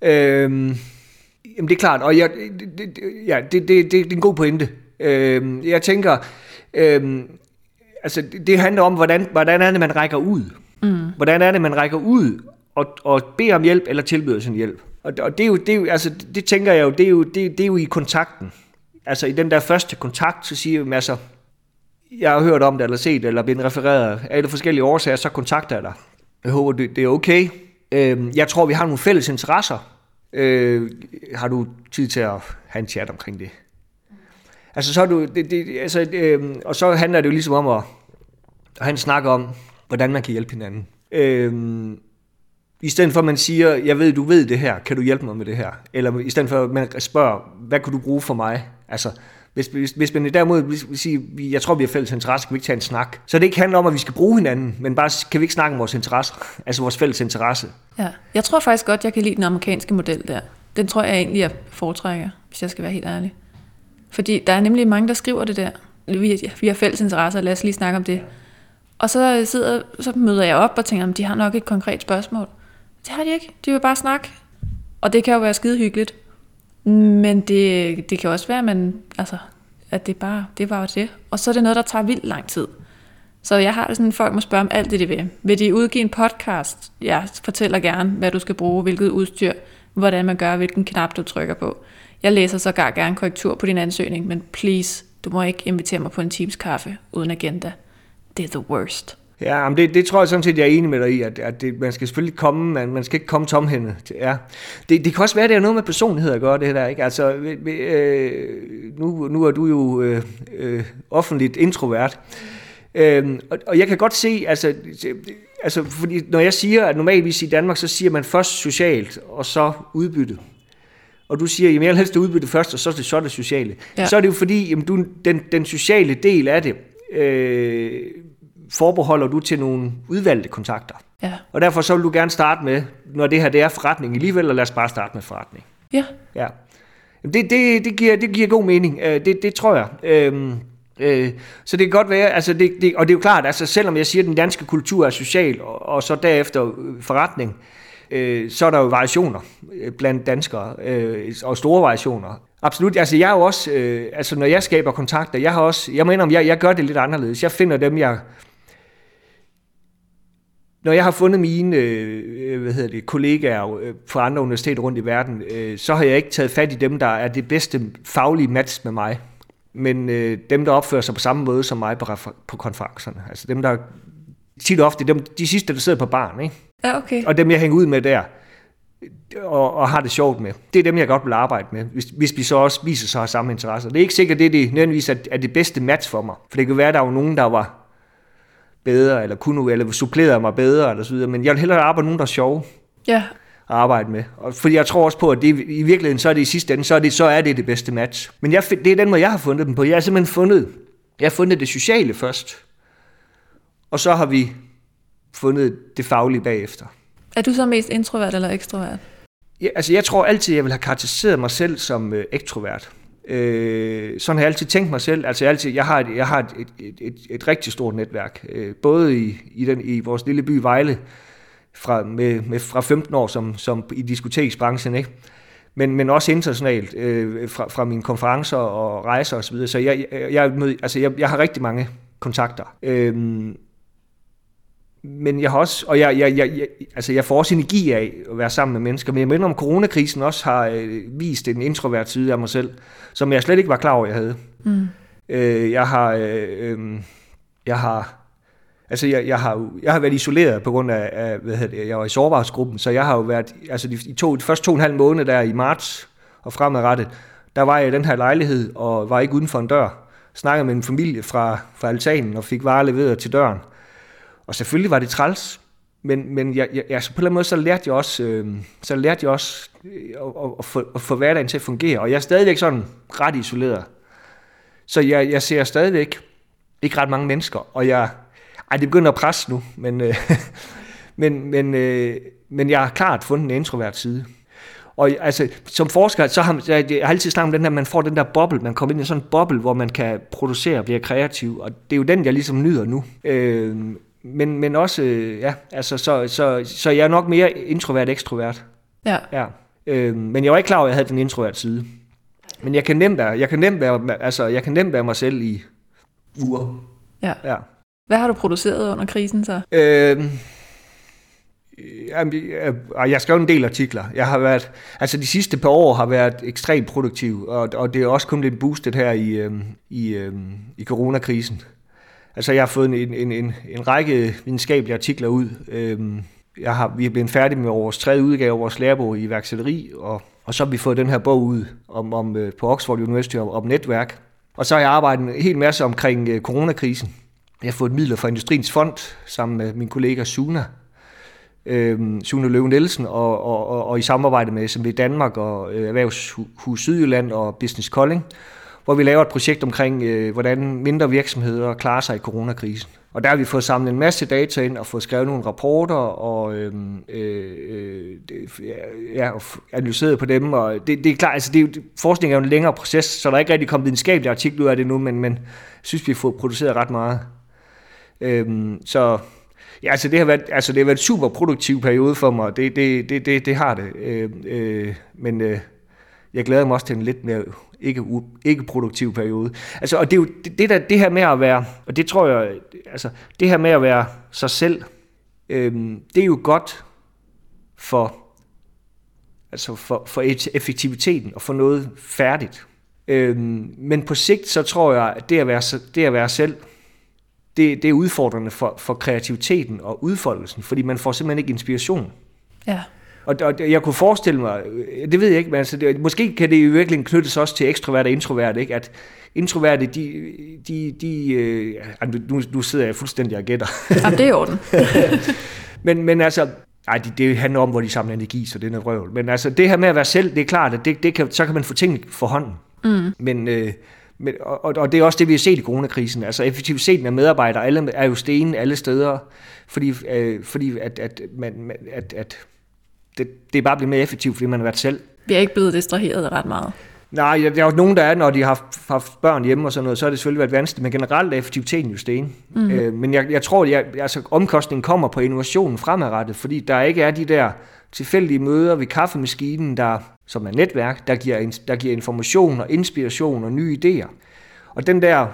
Ja. Øhm, jamen, det er klart. Og jeg, det, det, ja, det, det, det, det er en god pointe. Øhm, jeg tænker, øhm, altså, det, handler om, hvordan, hvordan er det, man rækker ud. Mm. Hvordan er det, man rækker ud og, og beder om hjælp eller tilbyder sin hjælp. Og, og det, er jo, det, er jo, altså, det tænker jeg jo, det er jo, det, det er jo i kontakten altså i den der første kontakt, så siger jeg, altså, jeg har hørt om det, eller set eller blevet refereret af alle forskellige årsager, så kontakter jeg dig. Jeg håber, det, det er okay. Øh, jeg tror, vi har nogle fælles interesser. Øh, har du tid til at have en chat omkring det? Altså, så er du, det, det, altså, øh, og så handler det jo ligesom om at, at han snakker om, hvordan man kan hjælpe hinanden. Øh, i stedet for at man siger, jeg ved, du ved det her, kan du hjælpe mig med det her? Eller i stedet for at man spørger, hvad kan du bruge for mig? Altså, hvis, hvis, hvis man derimod vil sige, jeg tror, vi har fælles interesse, kan vi ikke tage en snak? Så det ikke handler om, at vi skal bruge hinanden, men bare kan vi ikke snakke om vores interesse, altså vores fælles interesse. Ja, jeg tror faktisk godt, jeg kan lide den amerikanske model der. Den tror jeg egentlig, jeg foretrækker, hvis jeg skal være helt ærlig. Fordi der er nemlig mange, der skriver det der. Vi, vi har fælles interesse, lad os lige snakke om det. Og så, sidder, så møder jeg op og tænker, at de har nok et konkret spørgsmål. Det har de ikke. De vil bare snakke. Og det kan jo være skide hyggeligt. Men det, det kan også være, at, man, altså, at det, bare, det var det. Og så er det noget, der tager vildt lang tid. Så jeg har sådan, folk må spørge om alt det, de vil. Vil de udgive en podcast? Jeg fortæller gerne, hvad du skal bruge, hvilket udstyr, hvordan man gør, hvilken knap du trykker på. Jeg læser så gerne korrektur på din ansøgning, men please, du må ikke invitere mig på en Teams kaffe uden agenda. Det er the worst. Ja, men det, det tror jeg sådan set, jeg er enig med dig i, at, at det, man skal selvfølgelig komme, man, man skal ikke komme tomhændet. Ja. Det, det kan også være, at det er noget med personlighed at gøre, det der, ikke? Altså, øh, nu, nu er du jo øh, øh, offentligt introvert, øh, og, og jeg kan godt se, altså, altså, fordi når jeg siger, at normalvis i Danmark, så siger man først socialt, og så udbytte og du siger, at jeg vil helst udbytte først, og så er det, så er det sociale. Ja. Så er det jo fordi, jamen, du, den, den sociale del af det, øh, forbeholder du til nogle udvalgte kontakter. Ja. Og derfor så vil du gerne starte med, når det her det er forretning alligevel, og lad os bare starte med forretning. Ja. ja. Det, det, det, giver, det giver god mening. Øh, det, det tror jeg. Øhm, øh, så det kan godt være, altså det, det, og det er jo klart, altså selvom jeg siger, at den danske kultur er social, og, og så derefter forretning, øh, Øh, så er der jo variationer øh, blandt danskere, øh, og store variationer. Absolut. Altså jeg er jo også, øh, altså når jeg skaber kontakter, jeg har også, jeg mener, om, jeg, jeg gør det lidt anderledes. Jeg finder dem, jeg når jeg har fundet mine øh, hvad hedder det, kollegaer øh, fra andre universiteter rundt i verden, øh, så har jeg ikke taget fat i dem, der er det bedste faglige match med mig. Men øh, dem, der opfører sig på samme måde som mig på, på konferencerne. Altså dem, der tit ofte, dem, de sidste, der sidder på barn, ikke? Ja, okay. Og dem, jeg hænger ud med der, og, og har det sjovt med. Det er dem, jeg godt vil arbejde med, hvis, hvis vi så også viser sig have samme interesser. Det er ikke sikkert, det er det, nødvendigvis er, er det bedste match for mig. For det kan være, at der er nogen, der var bedre, eller kunne, eller supplerede mig bedre, eller så videre. Men jeg vil hellere arbejde med nogen, der er sjove. Ja. At arbejde med. Og fordi jeg tror også på, at det, i virkeligheden, så er det i sidste ende, så er det, så er det det bedste match. Men jeg, det er den måde, jeg har fundet dem på. Jeg har simpelthen fundet, jeg har fundet det sociale først. Og så har vi fundet det faglige bagefter. Er du så mest introvert eller ekstrovert? Ja, altså jeg tror altid, jeg vil have karakteriseret mig selv som øh, ekstrovert. Øh, sådan har jeg altid tænkt mig selv. Altså jeg, altid, jeg har, et, jeg har et, et, et, et rigtig stort netværk, øh, både i, i, den, i vores lille by Vejle, fra, med, med, fra 15 år som, som i diskoteksbranchen, ikke? Men, men også internationalt, øh, fra, fra mine konferencer og rejser osv. Så, videre. så jeg, jeg, jeg, altså jeg, jeg har rigtig mange kontakter. Øh, men jeg har også, og jeg, jeg, jeg, jeg, altså jeg får også energi af at være sammen med mennesker, men jeg mener om coronakrisen også har øh, vist en introvert side af mig selv, som jeg slet ikke var klar over, jeg havde. Mm. Øh, jeg har, øh, øh, jeg har, altså jeg, jeg har, jeg har været isoleret på grund af, af hvad hedder det, jeg var i sårbarhedsgruppen, så jeg har jo været, altså de, de, to, de første to og en halv måned der i marts og fremadrettet, der var jeg i den her lejlighed og var ikke uden for en dør. snakkede med en familie fra, fra altanen og fik varer leveret til døren. Og selvfølgelig var det træls, men, men jeg, jeg, altså på en eller anden måde, så lærte jeg også, øh, så lærte jeg også øh, at, at, få, at få hverdagen til at fungere. Og jeg er stadigvæk sådan ret isoleret. Så jeg, jeg ser stadigvæk ikke ret mange mennesker, og jeg, ej, det begynder at presse nu, men, øh, men, men, øh, men jeg har klart fundet en introvert side. Og altså, som forsker, så har jeg, jeg har altid snakket om den her, man får den der boble, man kommer ind i sådan en boble, hvor man kan producere og blive kreativ, og det er jo den, jeg ligesom nyder nu. Øh, men, men også, øh, ja, altså, så, så, så jeg er nok mere introvert ekstrovert. Ja. ja. Øh, men jeg var ikke klar over, at jeg havde den introvert side. Men jeg kan nemt være, jeg kan nemt være, altså, jeg kan nemt være mig selv i uger. Ja. ja. Hvad har du produceret under krisen så? Øh, Jamen, jeg, jeg skrev en del artikler. Jeg har været, altså de sidste par år har været ekstremt produktiv, og, og det er også kun lidt boostet her i, øhm, i, øhm, i coronakrisen. Altså jeg har fået en, en, en, en række videnskabelige artikler ud. Øhm, jeg har, vi er blevet færdige med vores tredje udgave af vores lærebog i iværksætteri, og, og så har vi fået den her bog ud om, om, øh, på Oxford University om, om netværk. Og så har jeg arbejdet en hel masse omkring øh, coronakrisen. Jeg har fået midler fra Industriens Fond sammen med min kollega Suna, øh, Sune Løve Nielsen, og, og, og, og i samarbejde med SMV Danmark og øh, Erhvervshus Sydjylland og Business Kolding, hvor vi laver et projekt omkring, øh, hvordan mindre virksomheder klarer sig i coronakrisen. Og der har vi fået samlet en masse data ind og fået skrevet nogle rapporter og øhm, øh, øh, ja, analyseret på dem. Og det, det er klart, altså det, forskning er jo en længere proces, så der er ikke rigtig kommet videnskabelige artikler ud af det nu, men, men jeg synes, vi har fået produceret ret meget. Øh, så Ja, altså det har været, altså det har været en super produktiv periode for mig, det, det, det, det, det har det. Øh, øh, men øh, jeg glæder mig også til en lidt mere ikke, ikke produktiv periode. Altså, og det er jo det, det, der, det her med at være, og det tror jeg, altså det her med at være sig selv, øh, det er jo godt for, altså for, for effektiviteten og for noget færdigt. Øh, men på sigt, så tror jeg, at det at være, det at være selv, det, det er udfordrende for, for kreativiteten og udfoldelsen, fordi man får simpelthen ikke inspiration. Ja. Og, og jeg kunne forestille mig, det ved jeg ikke, men altså, det, måske kan det i virkeligheden knyttes også til ekstroverte og introverte, ikke? at introverte, de, de, de øh, nu, nu sidder jeg fuldstændig og gætter. Jamen, det er i orden. men, men altså, ej, det, det handler om, hvor de samler energi, så det er noget røvl. Men altså, det her med at være selv, det er klart, at det, det kan, så kan man få ting for hånden. Mm. Men, øh, men, og, og det er også det, vi har set i coronakrisen. Altså effektiviteten af medarbejdere alle, er jo sten alle steder, fordi, øh, fordi at, at, man, at, at det, det er bare blevet mere effektivt, fordi man har været selv. Vi er ikke blevet distraheret ret meget. Nej, der er jo nogen, der er, når de har haft børn hjemme og sådan noget, så har det selvfølgelig været vanskeligt, men generelt er effektiviteten jo sten. Mm. Øh, men jeg, jeg tror, at altså, omkostningen kommer på innovationen fremadrettet, fordi der ikke er de der tilfældige møder ved kaffemaskinen, der, som er netværk, der giver, der giver information og inspiration og nye idéer. Og den der,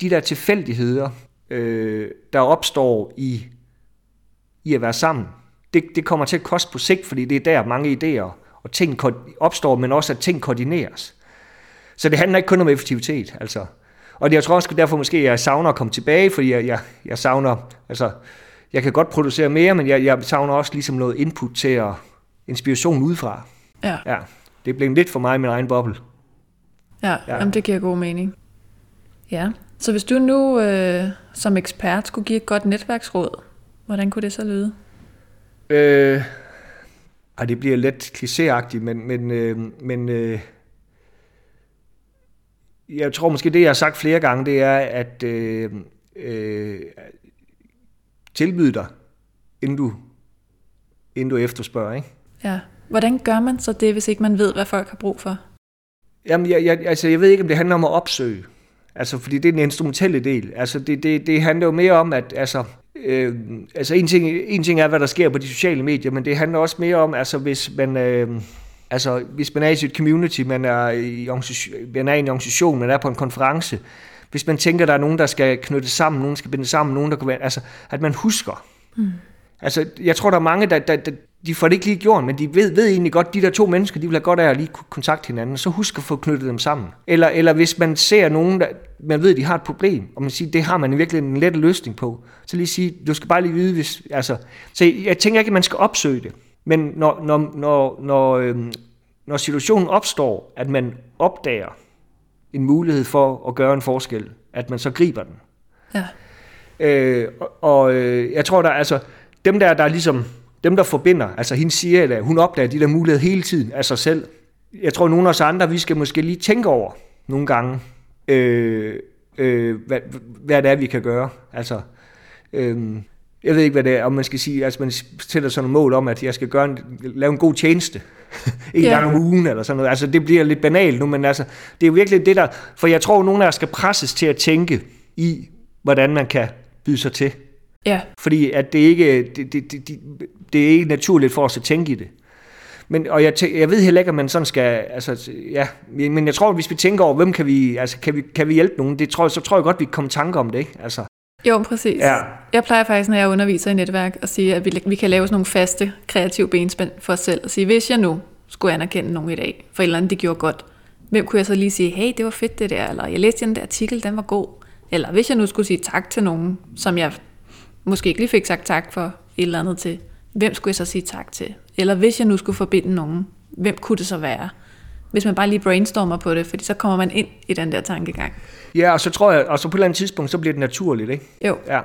de der tilfældigheder, øh, der opstår i, i at være sammen, det, det kommer til at koste på sigt, fordi det er der mange idéer og ting opstår, men også at ting koordineres. Så det handler ikke kun om effektivitet, altså. Og jeg tror også derfor måske, jeg savner at komme tilbage, fordi jeg, jeg, jeg savner, altså, jeg kan godt producere mere, men jeg, jeg savner også ligesom noget input til at inspiration udefra. Ja. ja. Det blev lidt for mig min egen boble. Ja, ja. Jamen, det giver god mening. Ja, så hvis du nu øh, som ekspert skulle give et godt netværksråd, hvordan kunne det så lyde? Øh, ej, det bliver lidt klichéagtigt, men, men, øh, men øh, jeg tror måske, det jeg har sagt flere gange, det er, at øh, øh, tilbyde dig, inden du, inden du efterspørger. Ikke? Ja. Hvordan gør man så det, hvis ikke man ved, hvad folk har brug for? Jamen, jeg, jeg, altså, jeg ved ikke, om det handler om at opsøge. Altså, fordi det er den instrumentelle del. Altså, det, det, det handler jo mere om, at altså, øh, altså en, ting, en ting er, hvad der sker på de sociale medier, men det handler også mere om, altså, hvis man... Øh, altså, hvis man er i sit community, man er, i man er i en organisation, man er på en konference, hvis man tænker, der er nogen, der skal knytte sammen, nogen skal binde sammen, nogen, der kan være, altså, at man husker. Mm. Altså, jeg tror, der er mange, der, der, der de får det ikke lige gjort, men de ved, ved egentlig godt, de der to mennesker, de vil have godt af at lige kunne kontakte hinanden, så husk at få knyttet dem sammen. Eller, eller hvis man ser nogen, der, man ved, de har et problem, og man siger, det har man i virkeligheden en let løsning på, så lige sige, du skal bare lige vide, hvis, altså, så jeg tænker ikke, at man skal opsøge det, men når, når, når, når, øhm, når situationen opstår, at man opdager, en mulighed for at gøre en forskel, at man så griber den. Ja. Øh, og og øh, jeg tror, der altså, dem der, der er ligesom, dem der forbinder, altså hende siger, at hun opdager de der muligheder hele tiden af sig selv. Jeg tror, nogle af os andre, vi skal måske lige tænke over nogle gange, øh, øh, hvad, hvad det er, vi kan gøre. Altså, øh, jeg ved ikke, hvad det er, om man skal sige, altså man sætter sådan et mål om, at jeg skal gøre en, lave en god tjeneste en Ja. gang om ugen, eller sådan noget. Altså, det bliver lidt banalt nu, men altså, det er virkelig det der, for jeg tror, at nogle af os skal presses til at tænke i, hvordan man kan byde sig til. Ja. Fordi at det ikke, det, det, det, det, det er ikke naturligt for os at tænke i det. Men, og jeg, tæ- jeg ved heller ikke, om man sådan skal, altså, ja, men jeg tror, at hvis vi tænker over, hvem kan vi, altså, kan vi, kan vi hjælpe nogen, det tror, så tror jeg godt, vi kan komme tanke om det, ikke? Altså, Jo, præcis. Ja. Jeg plejer faktisk, når jeg underviser i netværk, at sige, at vi, vi kan lave sådan nogle faste, kreative benspænd for os selv. Og sige, hvis jeg nu skulle anerkende nogen i dag, for et eller andet, de gjorde godt, hvem kunne jeg så lige sige, hey, det var fedt det der, eller jeg læste den der artikel, den var god. Eller hvis jeg nu skulle sige tak til nogen, som jeg måske ikke lige fik sagt tak for et eller andet til, hvem skulle jeg så sige tak til? Eller hvis jeg nu skulle forbinde nogen, hvem kunne det så være? Hvis man bare lige brainstormer på det, fordi så kommer man ind i den der tankegang. ja, og så tror jeg, og så på et eller andet tidspunkt, så bliver det naturligt, ikke? Jo, Ja.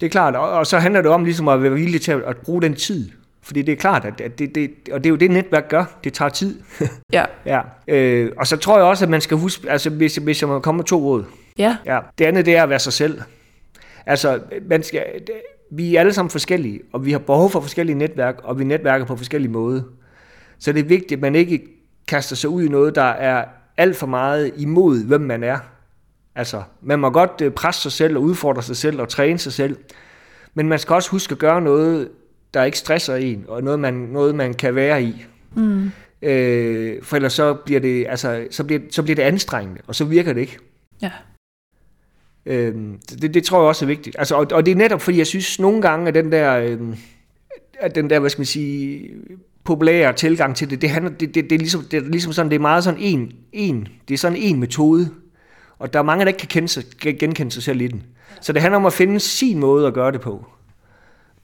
Det er klart, og, så handler det om ligesom at være villig til at, bruge den tid. Fordi det er klart, at, det, det, og det er jo det, netværk gør. Det tager tid. ja, ja. Øh, og så tror jeg også, at man skal huske, altså hvis, hvis jeg må komme med to råd. ja, Ja, det andet det er at være sig selv. Altså, man skal, vi er alle sammen forskellige, og vi har behov for forskellige netværk, og vi netværker på forskellige måder. Så det er vigtigt, at man ikke kaster sig ud i noget, der er alt for meget imod, hvem man er. Altså, man må godt øh, presse sig selv og udfordre sig selv og træne sig selv, men man skal også huske at gøre noget, der ikke stresser en, og noget, man, noget, man kan være i. mm, Øh, for ellers så bliver, det, altså, så, bliver, så bliver det anstrengende, og så virker det ikke. ja, Øhm, det, det tror jeg også er vigtigt. Altså, og, og det er netop, fordi jeg synes nogle gange, at den der, øhm, at den der, hvad skal man sige, populære tilgang til det, det, handler, det, det, det, er, ligesom, det er ligesom sådan, det er meget sådan en, en, det er sådan en metode. Og der er mange, der ikke kan kende sig, genkende sig selv i den. Så det handler om at finde sin måde at gøre det på.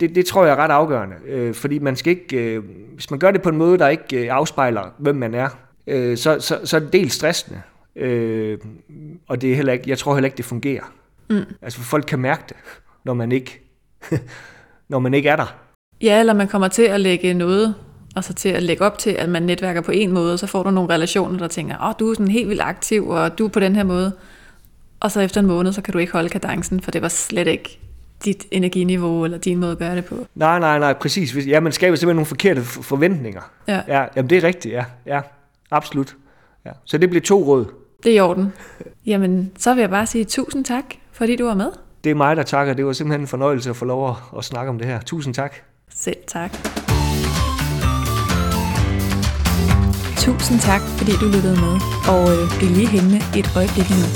Det, det tror jeg er ret afgørende, øh, fordi man skal ikke, øh, hvis man gør det på en måde, der ikke øh, afspejler, hvem man er, øh, så, så, så er det dels stressende, øh, og det er heller ikke, jeg tror heller ikke, det fungerer. Mm. Altså folk kan mærke det, når man ikke, når man ikke er der. Ja, eller man kommer til at lægge noget, og så til at lægge op til, at man netværker på en måde, så får du nogle relationer, der tænker, åh, oh, du er sådan helt vildt aktiv, og du er på den her måde. Og så efter en måned, så kan du ikke holde kadencen, for det var slet ikke dit energiniveau, eller din måde at gøre det på. Nej, nej, nej, præcis. Ja, man skaber simpelthen nogle forkerte forventninger. Ja, Ja, jamen det er rigtigt, ja. Ja, absolut. Ja. Så det bliver to råd. Det er i orden. Jamen, så vil jeg bare sige tusind tak, fordi du var med. Det er mig, der takker. Det var simpelthen en fornøjelse at få lov at, snakke om det her. Tusind tak. Selv tak. Tusind tak, fordi du lyttede med, og øh, bliv lige hængende et øjeblik nu.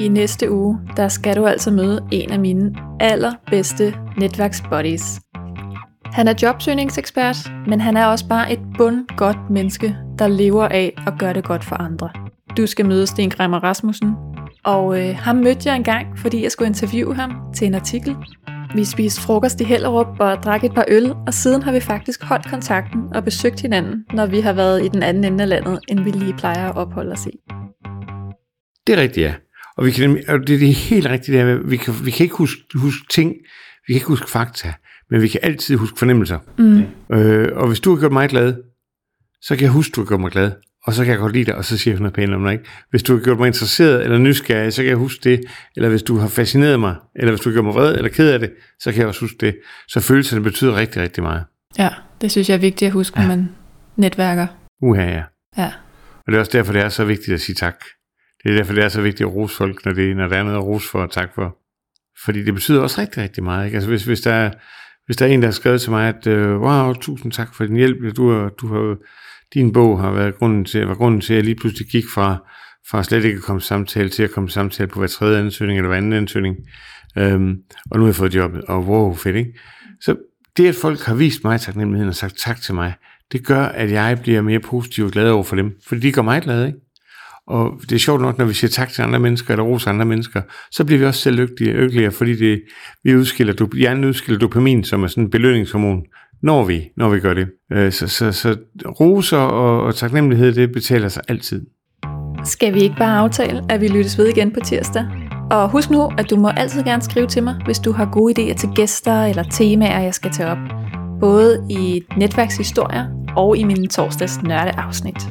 I næste uge, der skal du altså møde en af mine allerbedste netværksbuddies. Han er jobsøgningsekspert, men han er også bare et bund godt menneske, der lever af at gøre det godt for andre. Du skal møde Sten Greimer Rasmussen, og øh, ham mødte jeg engang, fordi jeg skulle interviewe ham til en artikel. Vi spiste frokost i Hellerup og drak et par øl, og siden har vi faktisk holdt kontakten og besøgt hinanden, når vi har været i den anden ende af landet, end vi lige plejer at opholde os i. Det er rigtigt, ja. Og, vi kan, og det, det er helt rigtigt, det her med, vi kan, vi kan ikke huske, huske ting, vi kan ikke huske fakta, men vi kan altid huske fornemmelser. Mm. Øh, og hvis du har gjort mig glad, så kan jeg huske, du har gjort mig glad, og så kan jeg godt lide dig, og så siger jeg noget pænt om dig. Ikke? Hvis du har gjort mig interesseret eller nysgerrig, så kan jeg huske det. Eller hvis du har fascineret mig, eller hvis du har gjort mig vred eller ked af det, så kan jeg også huske det. Så følelserne betyder rigtig, rigtig meget. Ja, det synes jeg er vigtigt at huske, når man netværker. Uha, ja. Ja. Og det er også derfor, det er så vigtigt at sige tak. Det er derfor, det er så vigtigt at rose folk, når, det, når der er noget at rose for og tak for. Fordi det betyder også rigtig, rigtig meget. Ikke? Altså hvis, hvis, der er, hvis der er en, der har skrevet til mig, at øh, wow, tusind tak for din hjælp. Du har, du har, din bog har været grunden til, var grunden til, at jeg lige pludselig gik fra, fra slet ikke at komme samtale til at komme samtale på hver tredje ansøgning eller hver anden ansøgning. Øhm, og nu har jeg fået jobbet, og wow, fedt, ikke? Så det, at folk har vist mig taknemmeligheden og sagt tak til mig, det gør, at jeg bliver mere positiv og glad over for dem, fordi de gør mig glad, ikke? Og det er sjovt nok, når vi siger tak til andre mennesker, eller roser andre mennesker, så bliver vi også selv lykkelige, lykkeligere fordi det, vi udskiller, hjernen udskiller dopamin, som er sådan en belønningshormon, når vi, når vi gør det. Øh, så, så, så roser og, og taknemmelighed, det betaler sig altid. Skal vi ikke bare aftale, at vi lyttes ved igen på tirsdag? Og husk nu, at du må altid gerne skrive til mig, hvis du har gode idéer til gæster eller temaer, jeg skal tage op. Både i netværkshistorier og i min torsdags nørdeafsnit.